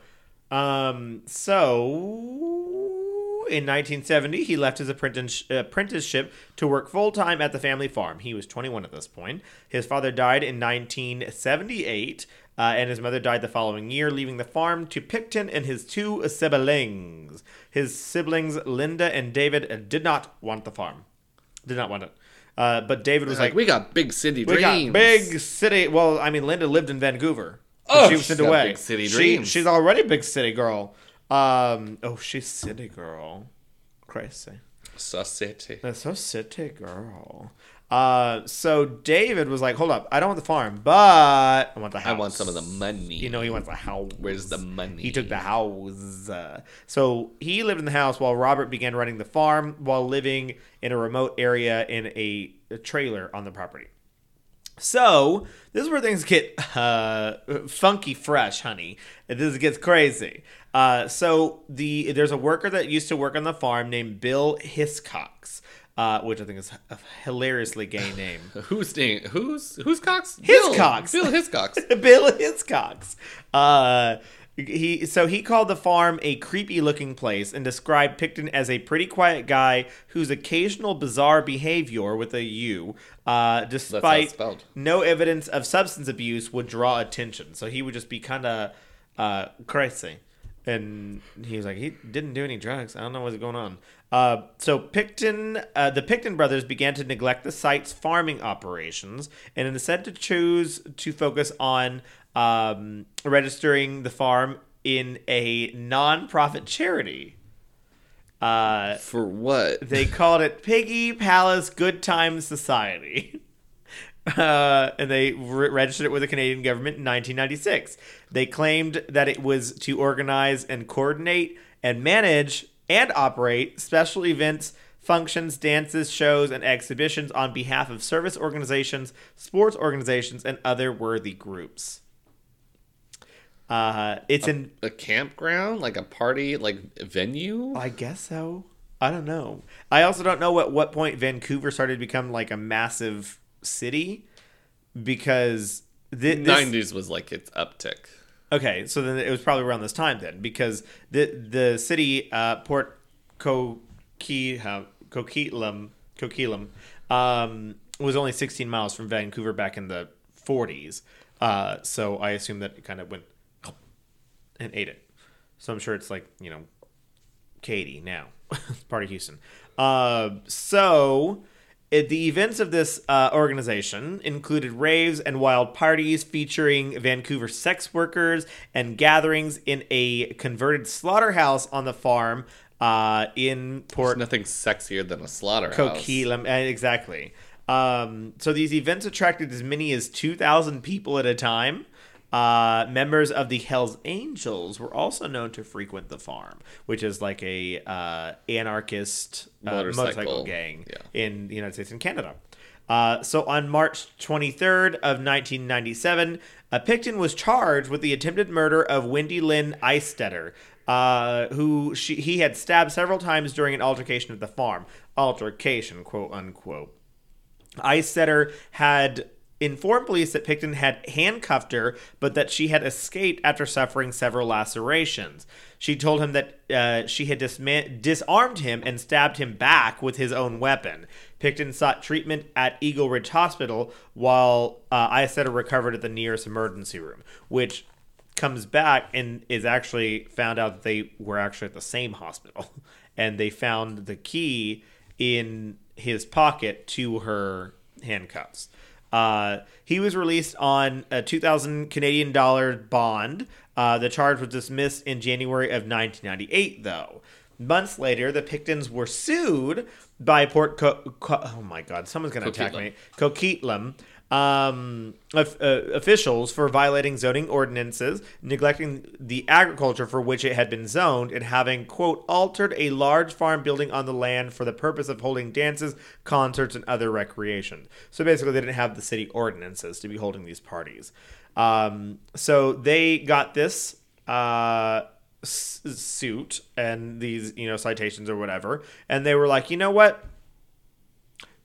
B: Um, so, in 1970, he left his apprentice- apprenticeship to work full time at the family farm. He was 21 at this point. His father died in 1978, uh, and his mother died the following year, leaving the farm to Picton and his two siblings. His siblings, Linda and David, uh, did not want the farm. Did not want it. Uh, but David was
A: Like,
B: like,
A: we got big city
B: we
A: dreams.
B: got big city. Well, I mean, Linda lived in Vancouver.
A: Oh,
B: she was
A: she's
B: sent away.
A: big city
B: She- she's already a big city girl. Um, oh, she's city girl. Crazy.
A: Society.
B: That's so city girl. Uh, so David was like, "Hold up, I don't want the farm, but I want the house.
A: I want some of the money.
B: You know, he wants the house.
A: Where's the money?
B: He took the house. Uh, so he lived in the house while Robert began running the farm while living in a remote area in a, a trailer on the property. So this is where things get uh, funky fresh, honey. This gets crazy. Uh, so the there's a worker that used to work on the farm named Bill Hiscox, uh, which I think is a hilariously gay name.
A: Who's name? Who's who's Cox?
B: Hiscox.
A: Bill, Bill Hiscox.
B: Bill Hiscox. Uh, he so he called the farm a creepy looking place and described Picton as a pretty quiet guy whose occasional bizarre behavior with a U, uh, despite no evidence of substance abuse, would draw attention. So he would just be kind of uh, crazy. And he was like, he didn't do any drugs. I don't know what's going on. Uh, so Picton, uh, the Picton brothers began to neglect the site's farming operations and instead to choose to focus on um, registering the farm in a non-profit charity. Uh,
A: For what?
B: they called it Piggy Palace Good Times Society. Uh, and they re- registered it with the Canadian government in 1996. They claimed that it was to organize and coordinate and manage and operate special events, functions, dances, shows, and exhibitions on behalf of service organizations, sports organizations, and other worthy groups. Uh, it's in
A: A campground, like a party, like venue.
B: I guess so. I don't know. I also don't know at what point Vancouver started to become like a massive city because the this,
A: Nineties was like its uptick.
B: Okay, so then it was probably around this time then because the the city uh, Port Coquitlam Coquitlam Coquitlam um, was only 16 miles from Vancouver back in the 40s. Uh, so I assume that it kind of went and ate it. So I'm sure it's like you know Katy now, part of Houston. Uh, so it, the events of this uh, organization included raves and wild parties featuring Vancouver sex workers and gatherings in a converted slaughterhouse on the farm uh, in
A: There's
B: Port
A: nothing sexier than a slaughterhouse.
B: Coquitlam. uh, Exactly. Um, so these events attracted as many as 2,000 people at a time. Uh, members of the Hells Angels were also known to frequent the farm, which is like a uh, anarchist uh, motorcycle.
A: Motorcycle,
B: gang
A: yeah.
B: in the United States and Canada. Uh, so on March 23rd of 1997, uh, Picton was charged with the attempted murder of Wendy Lynn Eistetter, uh, who she, he had stabbed several times during an altercation at the farm. Altercation, quote unquote. Eistetter had informed police that Picton had handcuffed her, but that she had escaped after suffering several lacerations. She told him that uh, she had disarmed him and stabbed him back with his own weapon. Picton sought treatment at Eagle Ridge Hospital while uh, Eistetter recovered at the nearest emergency room, which comes back and is actually found out that they were actually at the same hospital and they found the key in his pocket to her handcuffs. Uh, he was released on a 2000 Canadian dollar bond. Uh, the charge was dismissed in January of 1998, though. Months later, the Pictons were sued by Port. Co- Co- oh my God! Someone's going to attack me. Coquitlam um, of, uh, officials for violating zoning ordinances, neglecting the agriculture for which it had been zoned, and having, quote, altered a large farm building on the land for the purpose of holding dances, concerts, and other recreation. So basically, they didn't have the city ordinances to be holding these parties. Um, so they got this. Uh, s- suit and these you know citations or whatever and they were like you know what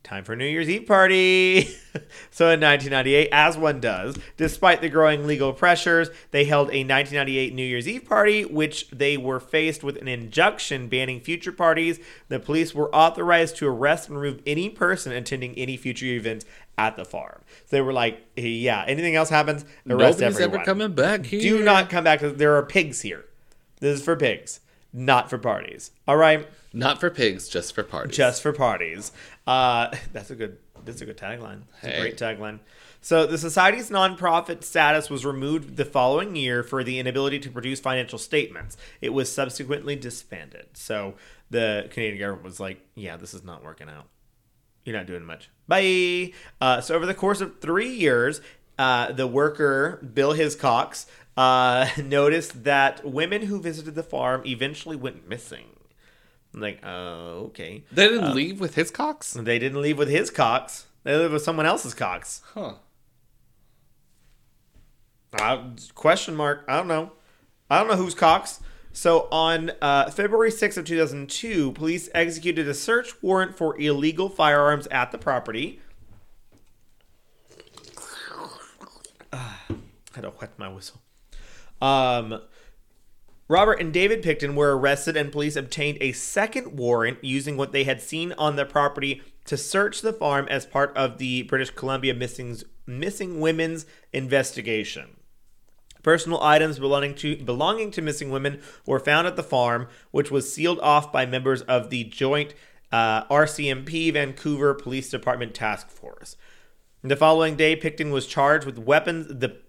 B: time for New Year's Eve party. so in 1998, as one does, despite the growing legal pressures, they held a 1998 New Year's Eve party, which they were faced with an injunction banning future parties. The police were authorized to arrest and remove any person attending any future events at the farm. So they were like, yeah, anything else happens, arrest
A: Nobody's
B: everyone.
A: ever coming back here.
B: Do not come back. There are pigs here. This is for pigs, not for parties. All right
A: Not for pigs, just for parties.
B: just for parties. Uh, that's a good. That's a good tagline. It's a great tagline. So the society's nonprofit status was removed the following year for the inability to produce financial statements. It was subsequently disbanded. So the Canadian government was like, "Yeah, this is not working out. You're not doing much. Bye." Uh, so over the course of three years, uh, the worker Bill Hiscox uh, noticed that women who visited the farm eventually went missing. I'm like, oh, okay.
A: They didn't leave with his cocks?
B: They didn't leave with his cocks. They lived with someone else's cocks.
A: Huh.
B: Uh, question mark. I don't know. I don't know whose cocks. So on uh, February 6th of 2002, police executed a search warrant for illegal firearms at the property. Ah, I had to wet my whistle. Um, Robert and David Picton were arrested, and police obtained a second warrant using what they had seen on the property to search the farm as part of the British Columbia missing, missing women's investigation. Personal items belonging to belonging to missing women were found at the farm, which was sealed off by members of the joint uh, RCMP Vancouver Police Department task force. The following day, Picton was charged with weapons. The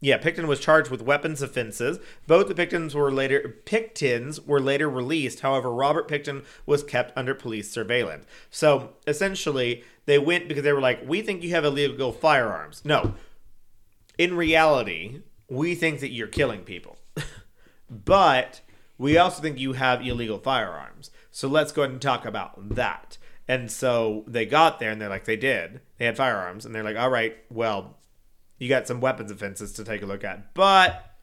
B: yeah, Picton was charged with weapons offenses. Both the Pictons were later Pictons were later released. However, Robert Picton was kept under police surveillance. So essentially, they went because they were like, "We think you have illegal firearms." No, in reality, we think that you're killing people, but we also think you have illegal firearms. So let's go ahead and talk about that. And so they got there and they're like, they did. They had firearms. And they're like, all right, well, you got some weapons offenses to take a look at. But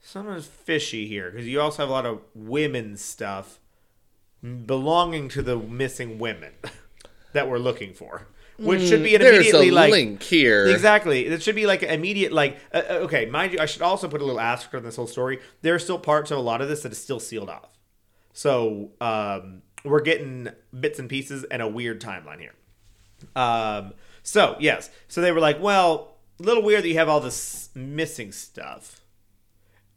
B: something's fishy here because you also have a lot of women's stuff belonging to the missing women that we're looking for. Which should be an immediately
A: a
B: like
A: link here.
B: Exactly. It should be like an immediate, like, uh, uh, okay, mind you, I should also put a little asterisk on this whole story. There are still parts of a lot of this that is still sealed off. So um, we're getting bits and pieces and a weird timeline here. Um, so, yes. So they were like, well, a little weird that you have all this missing stuff.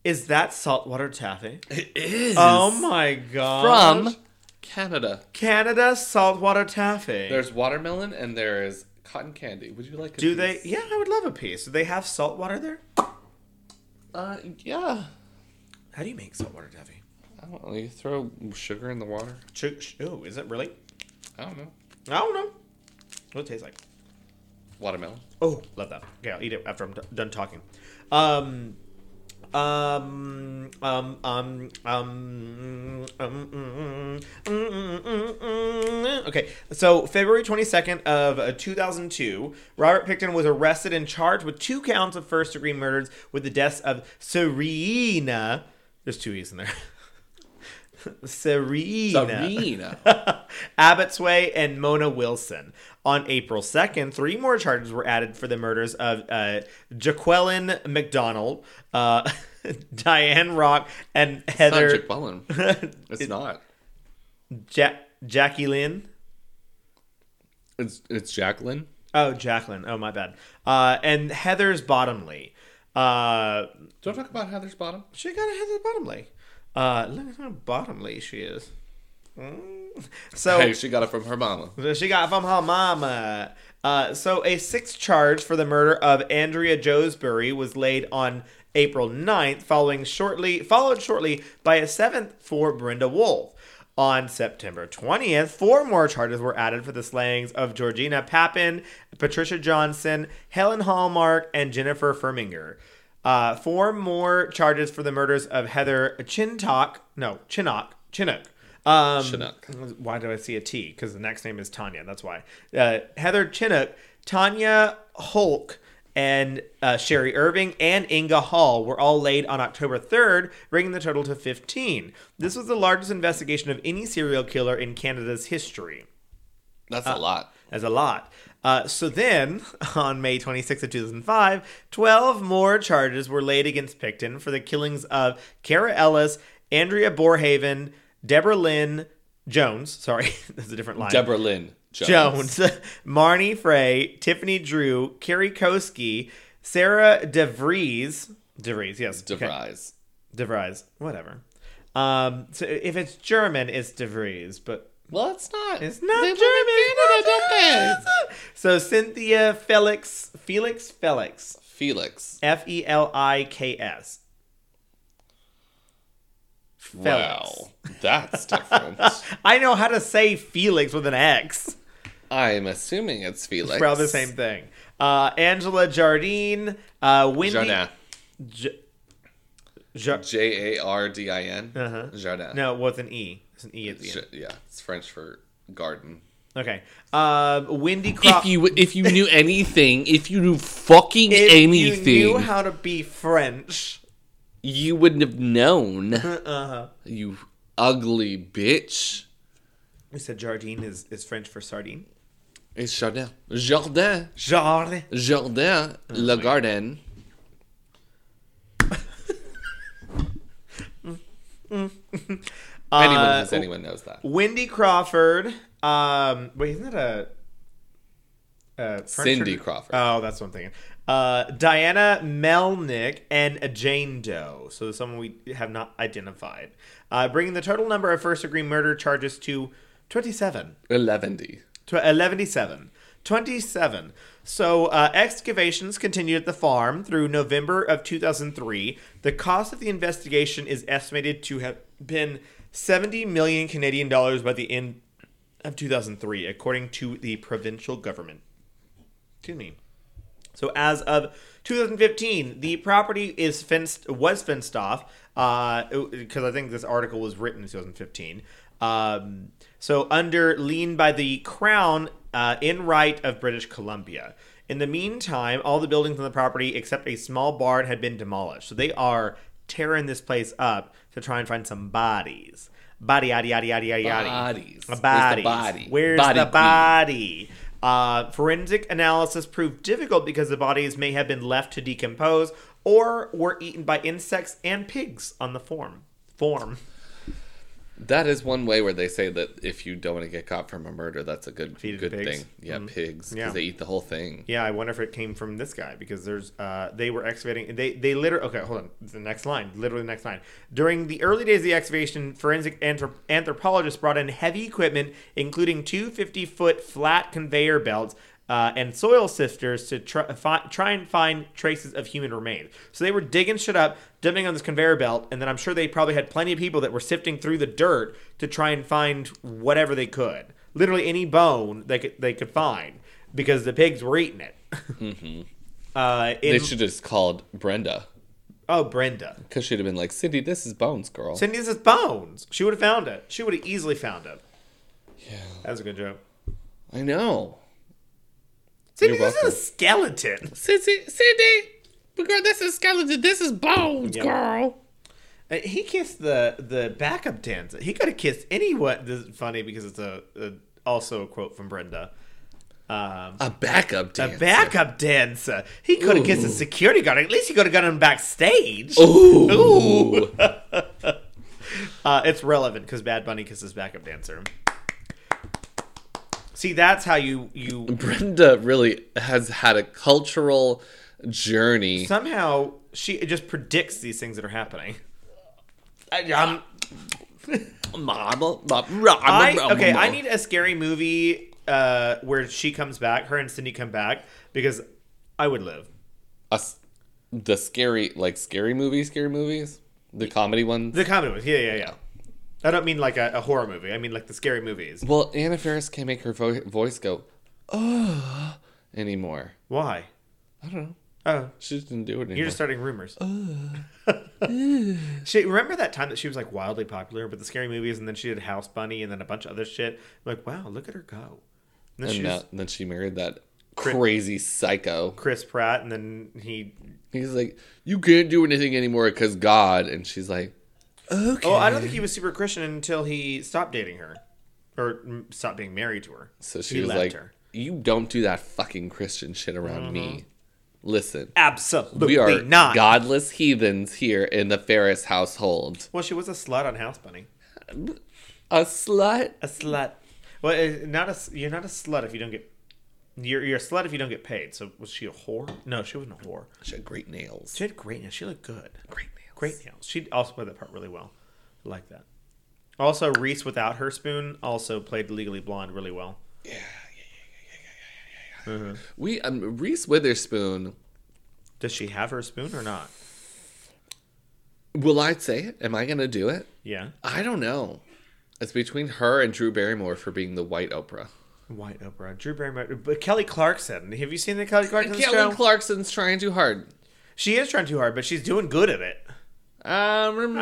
B: Is that saltwater taffy?
A: It is
B: Oh my god.
A: from Canada.
B: Canada saltwater taffy.
A: There's watermelon and there is cotton candy. Would you like? A
B: Do they? Yeah, I would love a piece. Do they have saltwater there?
A: Uh, yeah.
B: How do you make saltwater taffy?
A: I don't know. You throw sugar in the water.
B: Ch- oh, is it really?
A: I don't know.
B: I don't know. What it tastes like?
A: Watermelon.
B: Oh, love that. Okay, I'll eat it after I'm d- done talking. Um, okay. So February 22nd of uh, 2002, Robert Pickton was arrested and charged with two counts of first degree murders with the deaths of Serena. There's two e's in there. Serena.
A: Serena.
B: Abotsway and Mona Wilson. On April 2nd, three more charges were added for the murders of uh, Jaqueline McDonald, uh, Diane Rock, and
A: It's not
B: Heather
A: Jaqueline. It's not.
B: ja- Jackie Lynn.
A: It's it's Jacqueline.
B: Oh, Jacqueline. Oh, my bad. Uh, and Heather's Bottomley. Uh,
A: Don't talk about Heather's bottom.
B: she got a Heather's Bottomley. Uh, look at how bottomly she is. So
A: Hey, she got it from her mama.
B: she got it from her mama. Uh, so a sixth charge for the murder of Andrea Joesbury was laid on April 9th, following shortly followed shortly by a seventh for Brenda Wolfe. On September 20th, four more charges were added for the slayings of Georgina Papin, Patricia Johnson, Helen Hallmark, and Jennifer Furminger. Uh, four more charges for the murders of Heather Chintock, no, Chinnock, Chinook. Um,
A: Chinook.
B: Why do I see a T? Because the next name is Tanya. That's why. Uh, Heather Chinook, Tanya Hulk, and uh, Sherry Irving and Inga Hall were all laid on October 3rd, bringing the total to 15. This was the largest investigation of any serial killer in Canada's history.
A: That's
B: Uh,
A: a lot.
B: That's a lot. Uh, so then, on May 26th of 2005, 12 more charges were laid against Pickton for the killings of Cara Ellis, Andrea Borhaven, Deborah Lynn Jones. Sorry, that's a different line.
A: Deborah Lynn Jones.
B: Jones, Marnie Frey, Tiffany Drew, Carrie Koski, Sarah DeVries. DeVries, yes. okay.
A: DeVries.
B: DeVries, whatever. Um, so if it's German, it's DeVries, but
A: Well, it's not.
B: it's not German.
A: live in Canada,
B: it's not
A: don't
B: German. So Cynthia Felix, Felix Felix,
A: Felix.
B: F E L I K S.
A: Wow, that's different.
B: I know how to say Felix with an X.
A: I'm assuming it's Felix.
B: Probably the same thing. Uh, Angela Jardine, uh, Wendy.
A: Jardin.
B: J- Jar-
A: J A R D I N.
B: Uh-huh.
A: Jardin.
B: no, it was an E. It's an E at the
A: J-
B: end.
A: yeah, it's French for garden.
B: Okay. Uh, Wendy Cro-
C: If you if you knew anything, if you knew fucking anything.
B: If
C: anything,
B: you knew how to be French.
C: You wouldn't have known.
B: Uh-huh.
C: You ugly bitch.
B: We said Jardine is, is French for sardine.
A: It's Jardin. Jardin.
B: Jardin.
C: Jardin, le garden.
A: Anyone,
B: Uh,
A: does anyone knows that?
B: Wendy Crawford. Um, wait, isn't that a, a
A: Cindy
B: or-
A: Crawford.
B: Oh, that's what I'm thinking. Uh, Diana Melnick and a Jane Doe. So someone we have not identified, uh, bringing the total number of first degree murder charges to 27.
A: Eleven D.
B: Tw- 11, 27. So, uh, excavations continued at the farm through November of 2003. The cost of the investigation is estimated to have been 70 million Canadian dollars by the end of 2003, according to the provincial government. Excuse me. So as of 2015, the property is fenced was fenced off because I think this article was written in 2015. Um, so under lien by the Crown uh, in right of British Columbia. In the meantime, all the buildings on the property except a small barn had been demolished. So they are tearing this place up to try and find some bodies. Body, yaddy, yaddy, yaddy, yaddy, yaddy.
A: Bodies.
B: A
A: Where's the
B: bodies.
A: body?
B: Where's
A: Body
B: the body? Uh, forensic analysis proved difficult because the bodies may have been left to decompose or were eaten by insects and pigs on the form. Form.
A: That is one way where they say that if you don't want to get caught from a murder, that's a good
B: Feed
A: good
B: pigs.
A: thing. Yeah, pigs because
B: Yeah.
A: they eat the whole thing.
B: Yeah, I wonder if it came from this guy because there's uh they were excavating they they literally okay hold on the next line literally the next line during the early days of the excavation forensic anthrop- anthropologists brought in heavy equipment including two 50 foot flat conveyor belts uh, and soil sifters to try, fi- try and find traces of human remains. So they were digging shit up, dumping on this conveyor belt, and then I'm sure they probably had plenty of people that were sifting through the dirt to try and find whatever they could. Literally any bone they could they could find because the pigs were eating it. uh, in,
A: They should have just called Brenda
B: oh, Brenda.
A: because she'd have been like, "Cindy, this is Bones, girl."
B: Cindy, this is bones. She would have found it. She would have easily found it.
A: yeah,
B: That was a good joke.
A: I know.
B: Cindy, this is a skeleton.
A: Cindy, Cindy, girl, this is skeleton. This is Bones,
B: Yep.
A: girl.
B: Uh, He kissed the the backup dancer. He could have kissed anyone. This is funny because it's a, a also a quote from Brenda. Um,
A: A backup dancer.
B: a backup dancer. He could have kissed a security guard. At least he could have gotten him backstage.
A: Ooh.
B: Ooh. uh, it's relevant because Bad Bunny kisses backup dancer. See, that's how you you
A: Brenda really has had a cultural journey.
B: somehow she just predicts these things that are happening. I, um, I okay. I need a scary movie uh, where she comes back, her and Cindy come back because I would live.
A: The scary, like scary movies, scary movies, the comedy ones.
B: The comedy ones, yeah, yeah, yeah. I don't mean like a, a horror movie. I mean like the scary movies.
A: well, Anna Faris can't make her vo- voice go, oh, anymore.
B: Why?
A: I don't know.
B: Oh,
A: She just didn't do it anymore.
B: you're just starting rumors. she remember that time that she was like wildly popular with the scary movies, and then she did House Bunny, and then a bunch of other shit. I'm like, wow, look at her go. And then
A: and
B: she was
A: then she married that
B: Cri-
A: crazy psycho.
B: Chris Pratt, and then he.
A: He's like, you can't do anything anymore because God. And she's like, okay.
B: Oh, I don't think he was super Christian until he stopped dating her, or mm, stopped being married to her.
A: So she
B: He
A: was
B: left
A: like,
B: her.
A: you don't do that fucking Christian shit around me.
B: Mm-hmm.
A: Listen,
B: Absolutely
A: we are
B: not.
A: godless heathens here in the Faris household.
B: Well, she was a slut on House Bunny.
A: A slut?
B: A slut. Well, uh, not a. You're not a slut if you don't get. You're you're a slut if you don't get paid. So was she a whore? No, she wasn't a whore.
A: She had great nails.
B: She had great nails. She looked good.
A: Great.
B: Great nails. She also played that part really well. I like that. Also, Reese without her spoon also played Legally Blonde really well. Yeah. yeah, yeah, yeah, yeah, yeah, yeah, yeah.
A: We um, Reese Witherspoon.
B: Does she have her spoon or not?
A: Will I say it? Am I gonna do it?
B: Yeah.
A: I don't know. It's between her and Drew Barrymore for being the white Oprah.
B: White Oprah. Drew Barrymore. But Kelly Clarkson. Have you seen the Kelly Clarkson
A: Kelly
B: show?
A: Clarkson's trying too hard.
B: she is trying too hard, but she's doing good at it.
A: Um,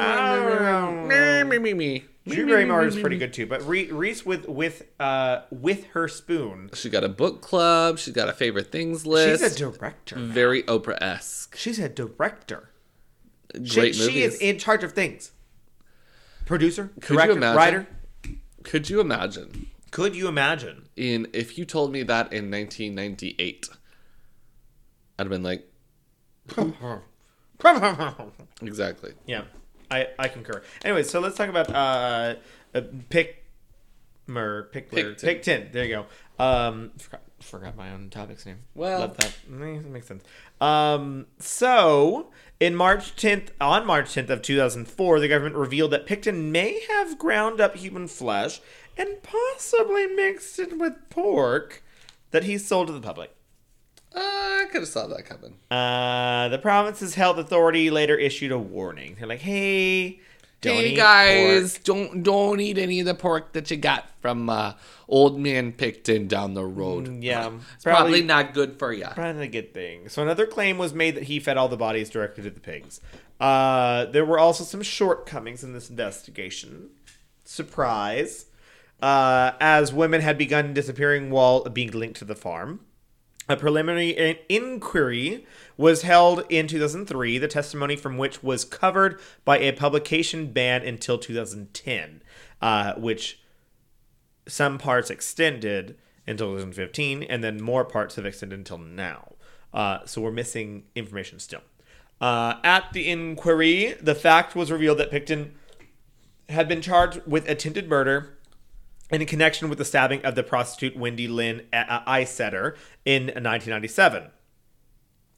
A: me, me, me.
B: Drew Barrymore is pretty good too, but Re- Reese with with uh with her spoon.
A: She got a book club. She's got a favorite things list.
B: She's a director.
A: very Oprah esque.
B: She's a director. She,
A: Great
B: she
A: movies.
B: is in charge of things. Producer,
A: Could you
B: director,
A: imagine?
B: writer.
A: Could you imagine
B: Could you imagine?
A: in if you told me that in 1998? I'd have been like, exactly.
B: yeah, I I concur. Anyway, so let's talk about uh, uh pick. Mer, Pickler,
A: Pickton.
B: Pickton. There you go. Um, forgot, forgot my own topic's name.
A: Well-
B: Love that. That makes sense. Um, so in March 10th, on March 10th of 2004, the government revealed that Pickton may have ground up human flesh and possibly mixed it with pork that he sold to the public.
A: Uh, I could have saw that coming.
B: Uh, the province's health authority later issued a warning. They're like, "Hey, don't
C: hey
B: eat
C: guys,
B: pork."
C: don't don't eat any of the pork that you got from uh, old man Pickton down the road.
B: Mm, Yeah,
C: It's probably, not good for you.
B: Probably not a good thing. So another claim was made that he fed all the bodies directly to the pigs. Uh, there were also some shortcomings in this investigation. Surprise. Uh, as women had begun disappearing while being linked to the farm. A preliminary in- inquiry was held in 2003, the testimony from which was covered by a publication ban until 2010, uh, which some parts extended until 2015, and then more parts have extended until now. Uh, so we're missing information still. Uh, at the inquiry, the fact was revealed that Pickton had been charged with attempted murder in connection with the stabbing of the prostitute Wendy Lynn uh, Eistetter in 1997.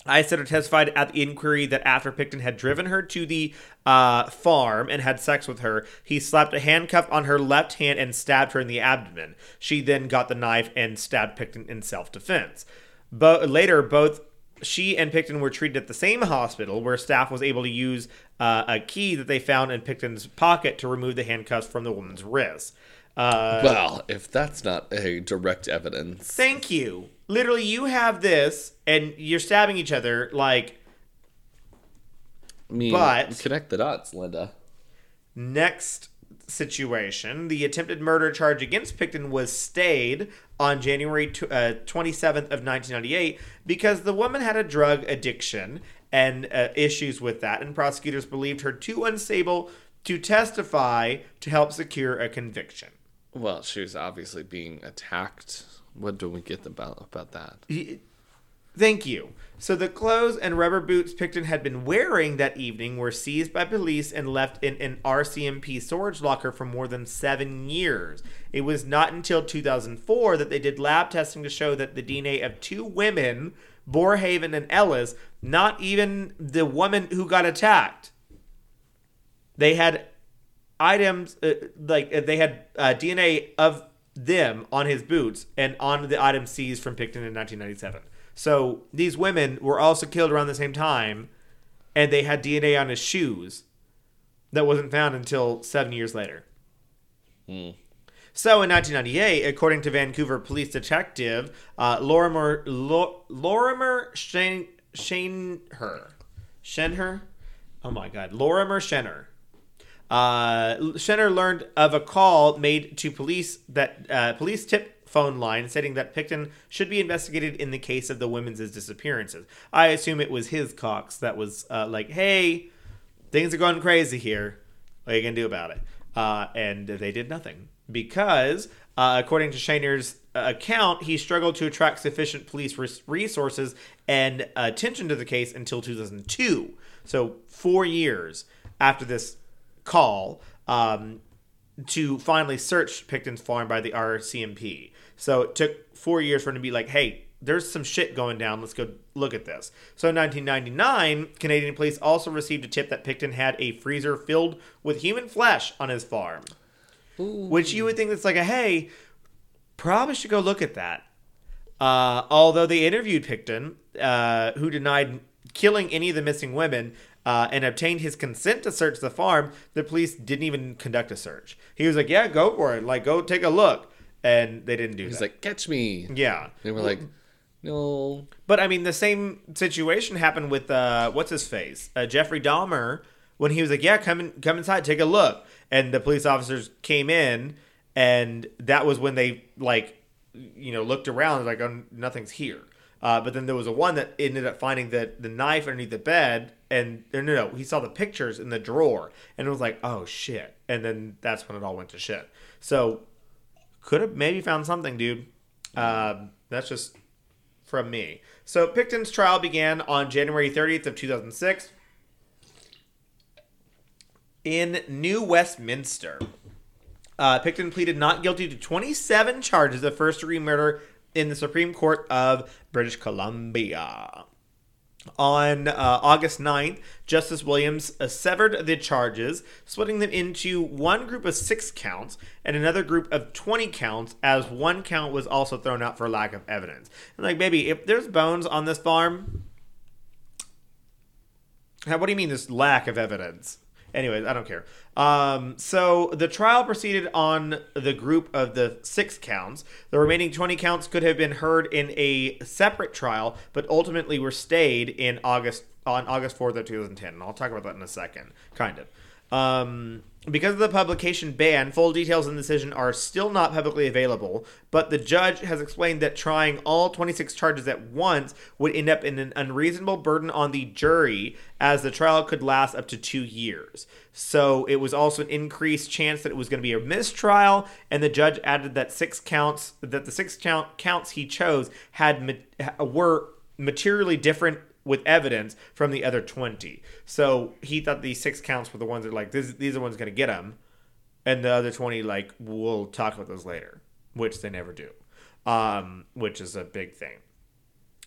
B: Eistetter testified at the inquiry that after Pickton had driven her to the uh, farm and had sex with her, he slapped a handcuff on her left hand and stabbed her in the abdomen. She then got the knife and stabbed Pickton in self defense. But later, both she and Pickton were treated at the same hospital, where staff was able to use uh, a key that they found in Pickton's pocket to remove the handcuffs from the woman's wrist. Uh,
A: Well, if that's not a direct evidence,
B: Thank you. Literally, you have this, and you're stabbing each other. Like
A: I mean,
B: But-
A: connect the dots, Linda.
B: next situation, the attempted murder charge against Pickton was stayed on January tw- uh, 27th of 1998 because the woman had a drug addiction and uh, issues with that, and prosecutors believed her too unstable to testify to help secure a conviction.
A: Well, she was obviously being attacked. What do we get about about that?
B: He- Thank you. So the clothes and rubber boots Pickton had been wearing that evening were seized by police and left in an RCMP storage locker for more than seven years. It was not until 2004 that they did lab testing to show that the DNA of two women, Borhaven and Ellis, not even the woman who got attacked, they had items uh, like uh, they had uh, DNA of them on his boots and on the items seized from Pickton in 1997. So these women were also killed around the same time, and they had DNA on his shoes that wasn't found until seven years later. So in 1998, according to Vancouver police detective uh, Lorimer Lo- Lorimer Shane Shaneher Shenher, oh my God, Lorimer Shenher. Uh, Shenher learned of a call made to police that uh, police tip phone line stating that Pickton should be investigated in the case of the women's disappearances. I assume it was his Cox that was uh, like, "Hey, things are going crazy here. What are you gonna do about it?" Uh, and they did nothing because, uh, according to Shaner's account, he struggled to attract sufficient police res- resources and attention to the case until 2002. So four years after this call um, to finally search Pickton's farm by the RCMP. So it took four years for him to be like, hey, there's some shit going down. Let's go look at this. So in 1999, Canadian police also received a tip that Pickton had a freezer filled with human flesh on his farm. Which you would think that's like a hey, probably should go look at that. Uh, although they interviewed Pickton, uh, who denied killing any of the missing women uh, and obtained his consent to search the farm, the police didn't even conduct a search. He was like, "Yeah, go for it. Like, go take a look," and they didn't do that.
A: He's
B: that.
A: like, catch me.
B: "Yeah."
A: They were like, no.
B: But I mean, the same situation happened with uh, what's his face, uh, Jeffrey Dahmer, when he was like, "Yeah, come in, come inside, take a look," and the police officers came in, and that was when they like, you know, looked around like, oh, nothing's here. Uh, but then there was a one that ended up finding the the knife underneath the bed, and no, no, he saw the pictures in the drawer, and it was like, oh shit, and then that's when it all went to shit. So could have maybe found something, dude. Um, that's just from me. So Pickton's trial began on January 30th of 2006 in New Westminster. Uh, Pickton pleaded not guilty to 27 charges of first degree murder in the Supreme Court of British Columbia. On uh, August 9th, Justice Williams uh, severed the charges, splitting them into one group of six counts and another group of 20 counts, as one count was also thrown out for lack of evidence. And, like, baby, if there's bones on this farm, how, what do you mean this lack of evidence? Anyways, I don't care. Um, so the trial proceeded on the group of the six counts. The remaining 20 counts could have been heard in a separate trial, but ultimately were stayed in August on August 4th of 2010. And I'll talk about that in a second, kind of. Um, because of the publication ban, full details in the decision are still not publicly available, but the judge has explained that trying all 26 charges at once would end up in an unreasonable burden on the jury, as the trial could last up to two years. So it was also an increased chance that it was going to be a mistrial, and the judge added that six counts that the six count counts he chose had were materially different with evidence from the other 20. So he thought these six counts were the ones that like this, these are the ones going to get him, and the other 20 like we'll talk about those later, which they never do, um, which is a big thing.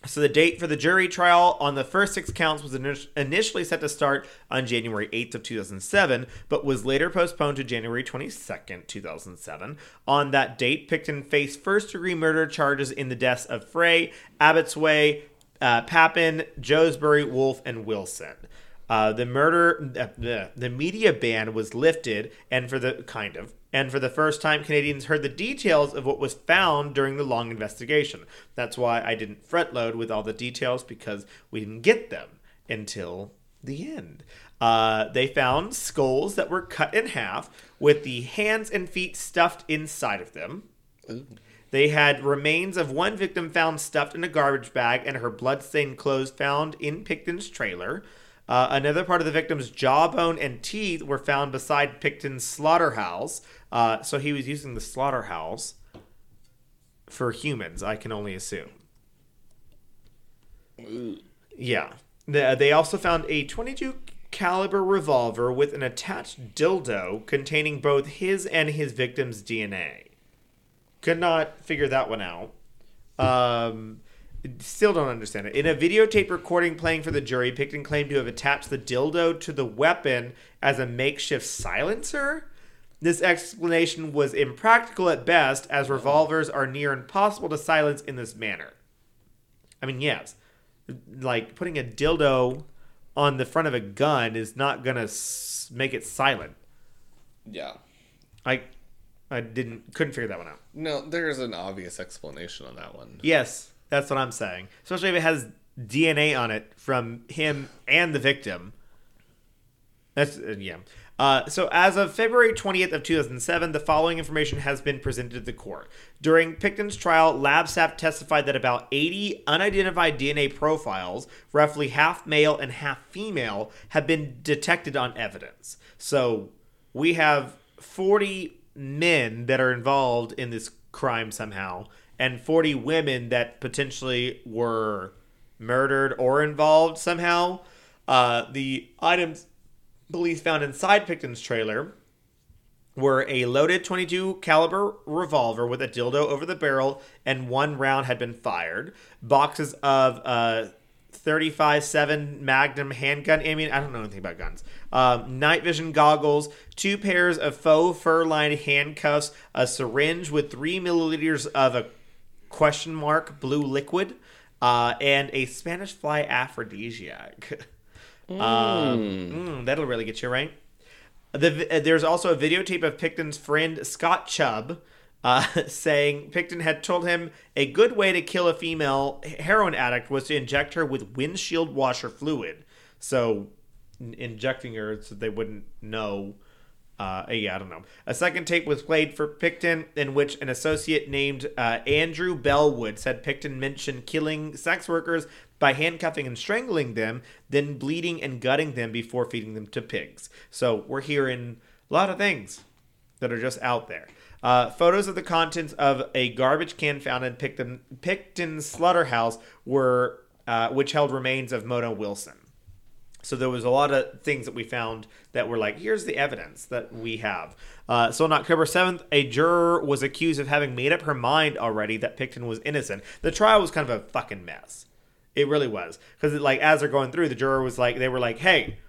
B: So the date for the jury trial on the first six counts was initially set to start on January 8th of 2007, but was later postponed to January 22nd, 2007. On that date, Pickton faced first-degree murder charges in the deaths of Frey, Abotsway, uh, Papin, Joesbury, Wolfe, and Wilson. Uh, the murder, uh, the, the media ban was lifted, and for the kind of, and for the first time, Canadians heard the details of what was found during the long investigation. That's why I didn't fret load with all the details because we didn't get them until the end. Uh, they found skulls that were cut in half with the hands and feet stuffed inside of them. Ooh. They had remains of one victim found stuffed in a garbage bag and her bloodstained clothes found in Pickton's trailer. Uh, another part of the victim's jawbone and teeth were found beside Pickton's slaughterhouse. Uh, so he was using the slaughterhouse for humans, I can only assume. Yeah. They also found a 22 caliber revolver with an attached dildo containing both his and his victim's DNA. Could not figure that one out. Um, still don't understand it. In a videotape recording playing for the jury, Pickton claimed to have attached the dildo to the weapon as a makeshift silencer. This explanation was impractical at best, as revolvers are near impossible to silence in this manner. I mean, yes, like putting a dildo on the front of a gun is not gonna make it silent.
A: Yeah.
B: Like I didn't couldn't figure that one out.
A: No, there's an obvious explanation on that one.
B: Yes, that's what I'm saying. Especially if it has DNA on it from him and the victim. That's uh, yeah. Uh, so as of February 20th of 2007, the following information has been presented to the court. During Pickton's trial, lab staff testified that about 80 unidentified DNA profiles, roughly half male and half female, have been detected on evidence. So we have 40 men that are involved in this crime somehow, and 40 women that potentially were murdered or involved somehow. Uh, the items police found inside Pickton's trailer were a loaded 22 caliber revolver with a dildo over the barrel and one round had been fired boxes of uh, 35 7 Magnum handgun ammunition. I don't know anything about guns. Um, night vision goggles, two pairs of faux fur lined handcuffs, a syringe with three milliliters of a question mark blue liquid, uh, and a Spanish fly aphrodisiac. Mm. Um, mm, that'll really get you right. The, uh, there's also a videotape of Pickton's friend Scott Chubb uh, saying Pickton had told him a good way to kill a female heroin addict was to inject her with windshield washer fluid. So, injecting her so they wouldn't know. Uh, yeah, I don't know. A second tape was played for Pickton in which an associate named uh, Andrew Bellwood said Pickton mentioned killing sex workers by handcuffing and strangling them, then bleeding and gutting them before feeding them to pigs. So we're hearing a lot of things that are just out there. Uh, photos of the contents of a garbage can found in Pickton, Pickton's slaughterhouse were, uh, which held remains of Mona Wilson. So there was a lot of things that we found that were like, here's the evidence that we have. Uh, so on October 7th, a juror was accused of having made up her mind already that Pickton was innocent. The trial was kind of a fucking mess. It really was because like as they're going through, the juror was like, they were like, "Hey,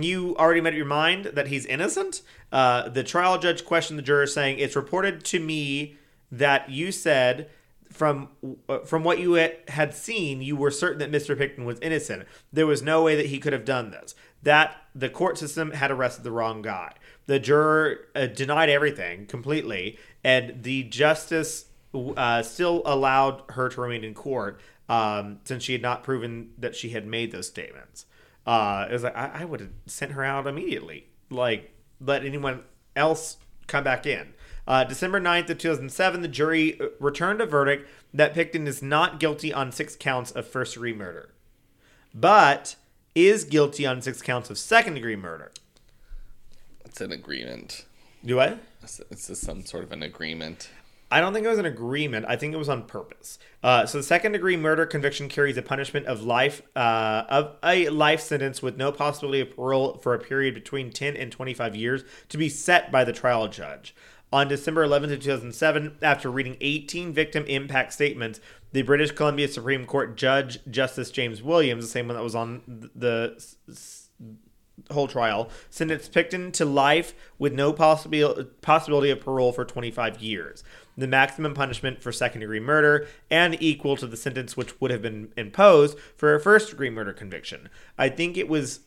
B: you already made up your mind that he's innocent." Uh, the trial judge questioned the juror, saying, "It's reported to me that you said." From uh, from what you had- seen, you were certain that Mr. Pickton was innocent. There was no way that he could have done this. That the court system had arrested the wrong guy. The juror uh, denied everything completely, and the justice uh, still allowed her to remain in court um, since she had not proven that she had made those statements. Uh, it was like I, I would have sent her out immediately. Like let anyone else come back in. Uh, December 9th of 2007, the jury uh, returned a verdict that Pickton is not guilty on six counts of first degree murder, but is guilty on six counts of second degree murder.
A: It's an agreement.
B: Do I?
A: It's, it's just some sort of an agreement.
B: I don't think it was an agreement. I think it was on purpose. Uh, so the second degree murder conviction carries a punishment of life uh, of a life sentence with no possibility of parole for a period between 10 and 25 years to be set by the trial judge. On December 11th, 2007, after reading 18 victim impact statements, the British Columbia Supreme Court Judge Justice James Williams, the same one that was on the whole trial, sentenced Pickton to life with no possibility of parole for 25 years, the maximum punishment for second degree murder, and equal to the sentence which would have been imposed for a first degree murder conviction. I think it was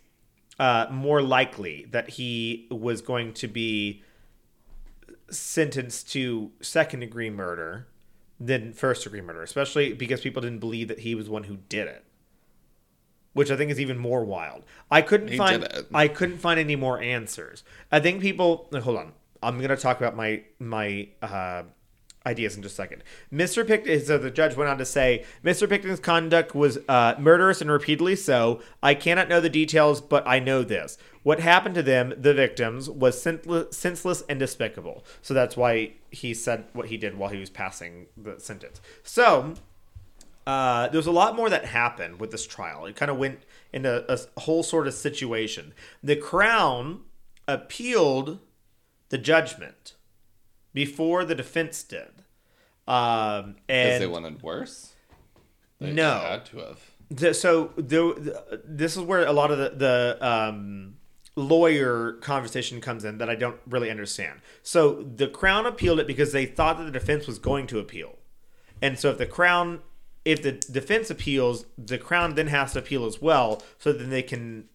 B: uh, more likely that he was going to be sentenced to second degree murder than first degree murder, especially because people didn't believe that he was one who did it. Which I think is even more wild. I couldn't
A: He
B: find. I couldn't find any more answers. I think people hold on. I'm gonna talk about my my uh, ideas in just a second. Mr. Pickton, so the judge went on to say, Mr. Pickton's conduct was uh, murderous and repeatedly so. I cannot know the details, but I know this. What happened to them, the victims, was senseless, and despicable. So that's why he said what he did while he was passing the sentence. So uh, there was a lot more that happened with this trial. It kind of went into a whole sort of situation. The Crown appealed the judgment before the defense did. Um,
A: Because
B: and
A: they wanted worse? They
B: No.
A: had to have.
B: the, so the, the, this is where a lot of the, the um, lawyer conversation comes in that I don't really understand. So the Crown appealed it because they thought that the defense was going to appeal, and so if the Crown, if the defense appeals, the Crown then has to appeal as well, so then they can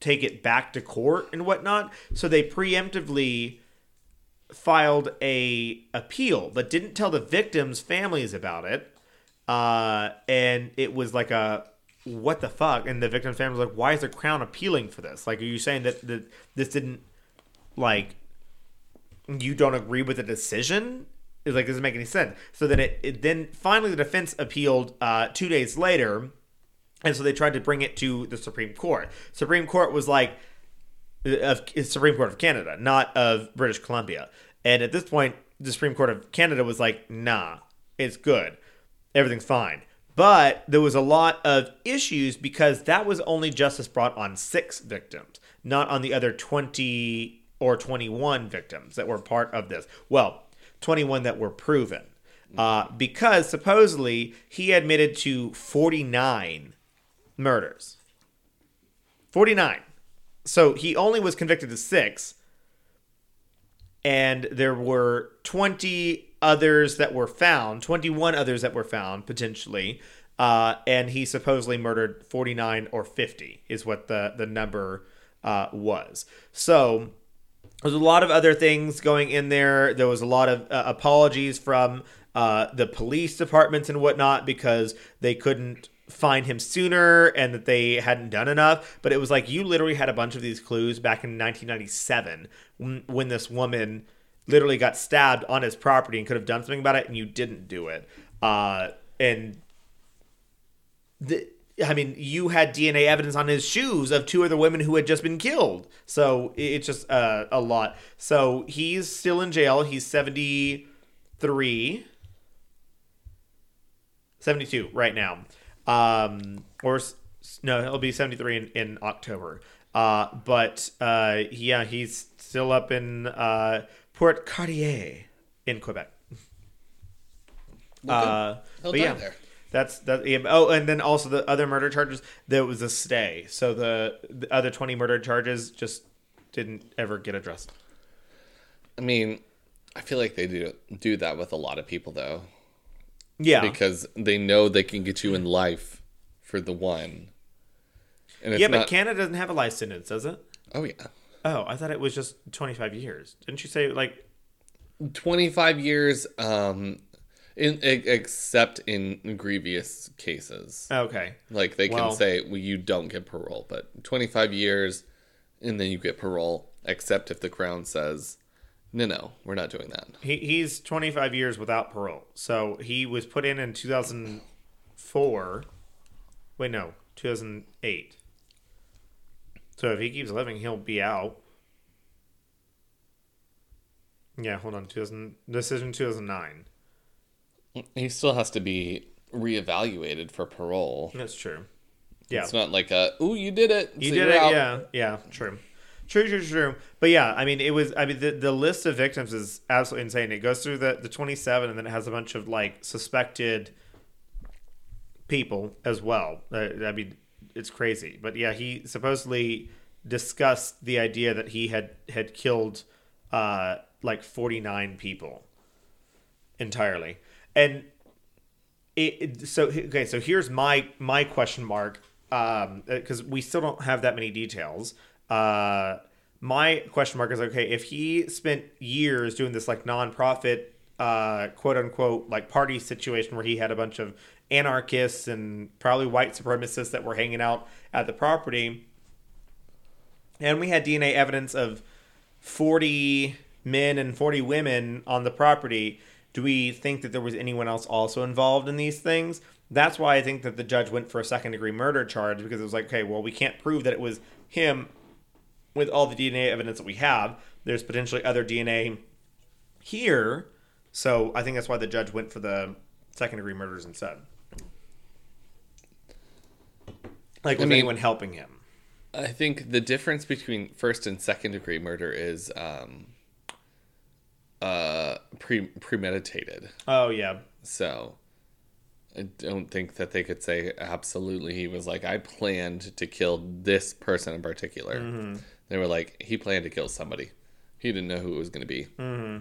B: take it back to court and whatnot. So they preemptively filed a appeal, but didn't tell the victims' families about it uh, and it was like a what the fuck? And the victim's family was like why is the crown appealing for this? Like are you saying that, that this didn't like you don't agree with the decision? It's like doesn't make any sense. So then it, it then finally the defense appealed uh, two days later and so they tried to bring it to the supreme court. Supreme court was like of Supreme Court of Canada, not of British Columbia. And at this point, the Supreme Court of Canada was like, nah, it's good. Everything's fine. But there was a lot of issues because that was only justice brought on six victims, not on the other 20 or 21 victims that were part of this. Well, 21 that were proven. Uh, because supposedly he admitted to 49 murders. 49. So he only was convicted of six, and there were 20 others that were found, 21 others that were found potentially, uh, and he supposedly murdered 49 or 50 is what the the number uh, was. So there's a lot of other things going in there. There was a lot of uh, apologies from uh, the police departments and whatnot because they couldn't find him sooner and that they hadn't done enough. But it was like you literally had a bunch of these clues back in 1997 when, when this woman literally got stabbed on his property and could have done something about it, and you didn't do it. Uh, and the, I mean, you had DNA evidence on his shoes of two other women who had just been killed. So it's just uh, a lot. So he's still in jail. He's 73, 72 right now. Um, or no, he'll be 73 in, in October. Uh, but uh, yeah, he's still up in uh, Port Cartier in Quebec.
A: Well.
B: Uh,
A: He'll
B: but
A: die
B: yeah,
A: there.
B: That's that. Yeah, oh, and then also the other murder charges. There was a stay, so the, the other twenty murder charges just didn't ever get addressed.
A: I mean, I feel like they do do that with a lot of people though,
B: Yeah,
A: because they know they can get you in life for the one.
B: Yeah, but
A: not,
B: Canada doesn't have a life sentence, does it?
A: oh yeah,
B: Oh, I thought it was just twenty five years. Didn't you say like?
A: twenty five years. Um, in except in grievous cases,
B: Okay,
A: like they can
B: Well-
A: say, well, you don't get parole, but twenty five years, and then you get parole, except if the crown says, no, no, we're not doing that.
B: he he's twenty five years without parole. So he was put in in two thousand four. Wait, no, two thousand eight. So if he keeps living, he'll be out. Yeah, hold on. 2000 decision 2009.
A: He still has to be reevaluated for parole.
B: That's true. Yeah.
A: It's not like a, ooh, you did it.
B: You
A: so
B: did it.
A: out."
B: Yeah. Yeah. True. True, true, true. But yeah, I mean, it was, I mean, the, the list of victims is absolutely insane. It goes through the, the 27 and then it has a bunch of like suspected people as well. Uh, I mean, it's crazy. But yeah, he supposedly discussed the idea that he had, had killed uh, like 49 people entirely. And it, it- so okay so here's my my question mark um because we still don't have that many details uh my question mark is okay if he spent years doing this like nonprofit uh quote unquote like party situation where he had a bunch of anarchists and probably white supremacists that were hanging out at the property and we had dna evidence of 40 men and 40 women on the property do we think that there was anyone else also involved in these things? That's why i think that the judge went for a second degree murder charge because it was like okay well we can't prove that it was him with all the dna evidence that we have there's potentially other dna here so i think that's why the judge went for the second degree murders instead like was
A: I mean-
B: anyone helping him
A: I think the difference between first and second degree murder is um, uh, pre- premeditated.
B: oh yeah
A: So I don't think that they could say absolutely he was like, I planned to kill this person in particular.
B: Mm-hmm.
A: They were like, he planned to kill somebody. He didn't know who it was going to be. Mm-hmm.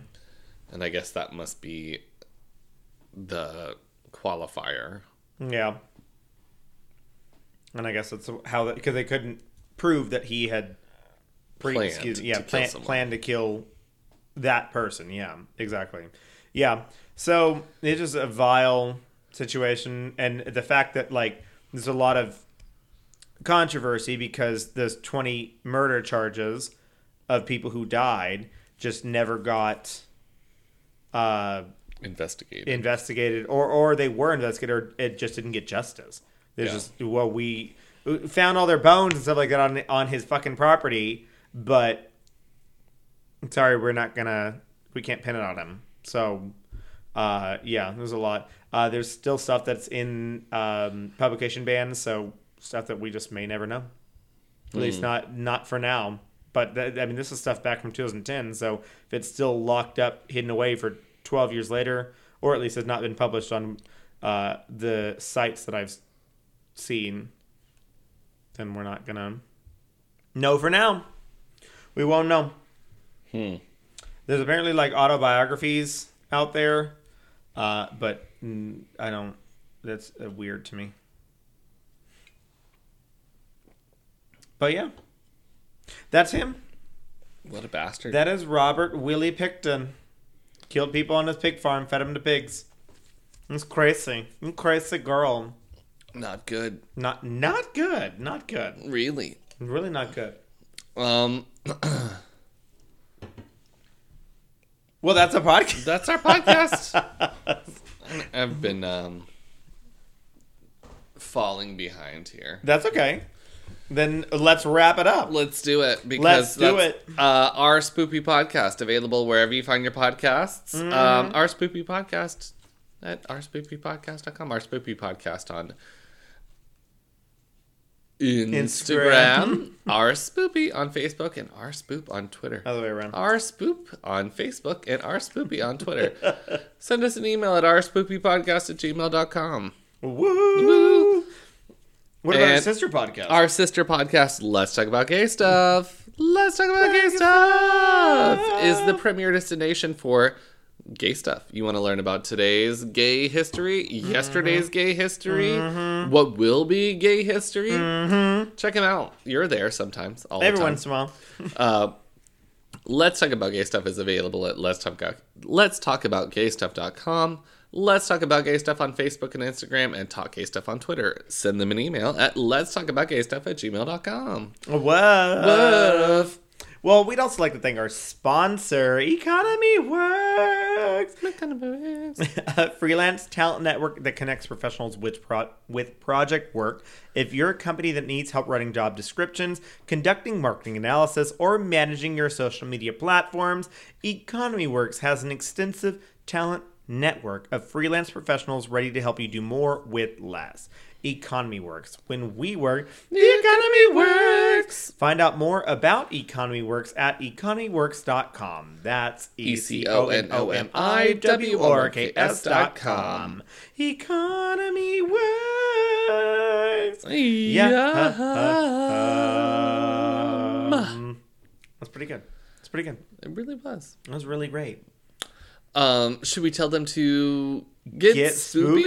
A: And I guess that must be the qualifier.
B: Yeah. And I guess that's how that because they couldn't prove that he had pre,
A: Planned
B: excuse,
A: to
B: yeah,
A: kill
B: plan, planned to kill that person. Yeah, exactly. Yeah. So it's just a vile situation, and the fact that like there's a lot of controversy because there's 20 murder charges of people who died just never got uh
A: Investigated.
B: investigated or or they were investigated or it just didn't get justice there's
A: Yeah.
B: just well we we found all their bones and stuff like that on on his fucking property but sorry we're not gonna we can't pin it on him so uh yeah there's a lot uh there's still stuff that's in um publication bans so stuff that we just may never know. At least not not for now. But th- i mean this is stuff back from 2010 so if it's still locked up hidden away for 12 years later or at least has not been published on uh, the sites that i've seen then we're not gonna know for now. We won't know.
A: Hmm.
B: there's apparently like autobiographies out there uh, but mm, i don't that's uh, weird to me but yeah that's him
A: What a bastard.
B: that is Robert Willie Pickton. Killed people on his pig farm, fed them to pigs. It's crazy. You crazy girl.
A: Not good.
B: Not not good. Not good.
A: Really.
B: Really not good.
A: Um,
B: Well, that's a podcast.
A: that's our podcast. I've been um, falling behind here.
B: That's okay. Then let's wrap it up.
A: Let's do it because
B: Let's do it.
A: Uh, our spoopy podcast available wherever you find your podcasts.
B: Mm-hmm.
A: Um, our spoopy podcast at ourspoopypodcast.com. Our spoopy podcast on Instagram. Our spoopy on Facebook and our spoop on Twitter.
B: Other way around.
A: Our spoop on Facebook and our spoopy on Twitter. Send us an email at our spoopypodcast at gmail.com.
B: Woo! What about our sister podcast?
A: Our sister podcast, Let's Talk About Gay Stuff. Let's Talk About Gay Stuff is the premier destination for gay stuff. You want to learn about today's gay history, mm-hmm. yesterday's gay history, mm-hmm. what will be gay history? Mm-hmm. Check them out. You're there sometimes. All
B: Every
A: the time.
B: once in a while.
A: Uh, Let's Talk About Gay Stuff is available at Let's Talk, Let's Talk About Gay Stuff.com. Let's Talk About Gay Stuff on Facebook and Instagram and Talk Gay Stuff on Twitter. Send them an email at Let's Talk About Gay Stuff at gmail.com. Woof.
B: Well, we'd also like to thank our sponsor, Economy Works, a freelance talent network that connects professionals with pro- with project work. If you're a company that needs help writing job descriptions, conducting marketing analysis, or managing your social media platforms, Economy Works has an extensive talent network of freelance professionals ready to help you do more with less. Economy Works. When we work, the economy works. Find out more about Economy Works at economyworks.com. That's E C O N O M I W O R K S dot com. Economy Works. Yeah. That's pretty good. That's pretty good.
A: It really was.
B: That was really great.
A: Um, should we tell them to get,
B: Get spoopy
A: with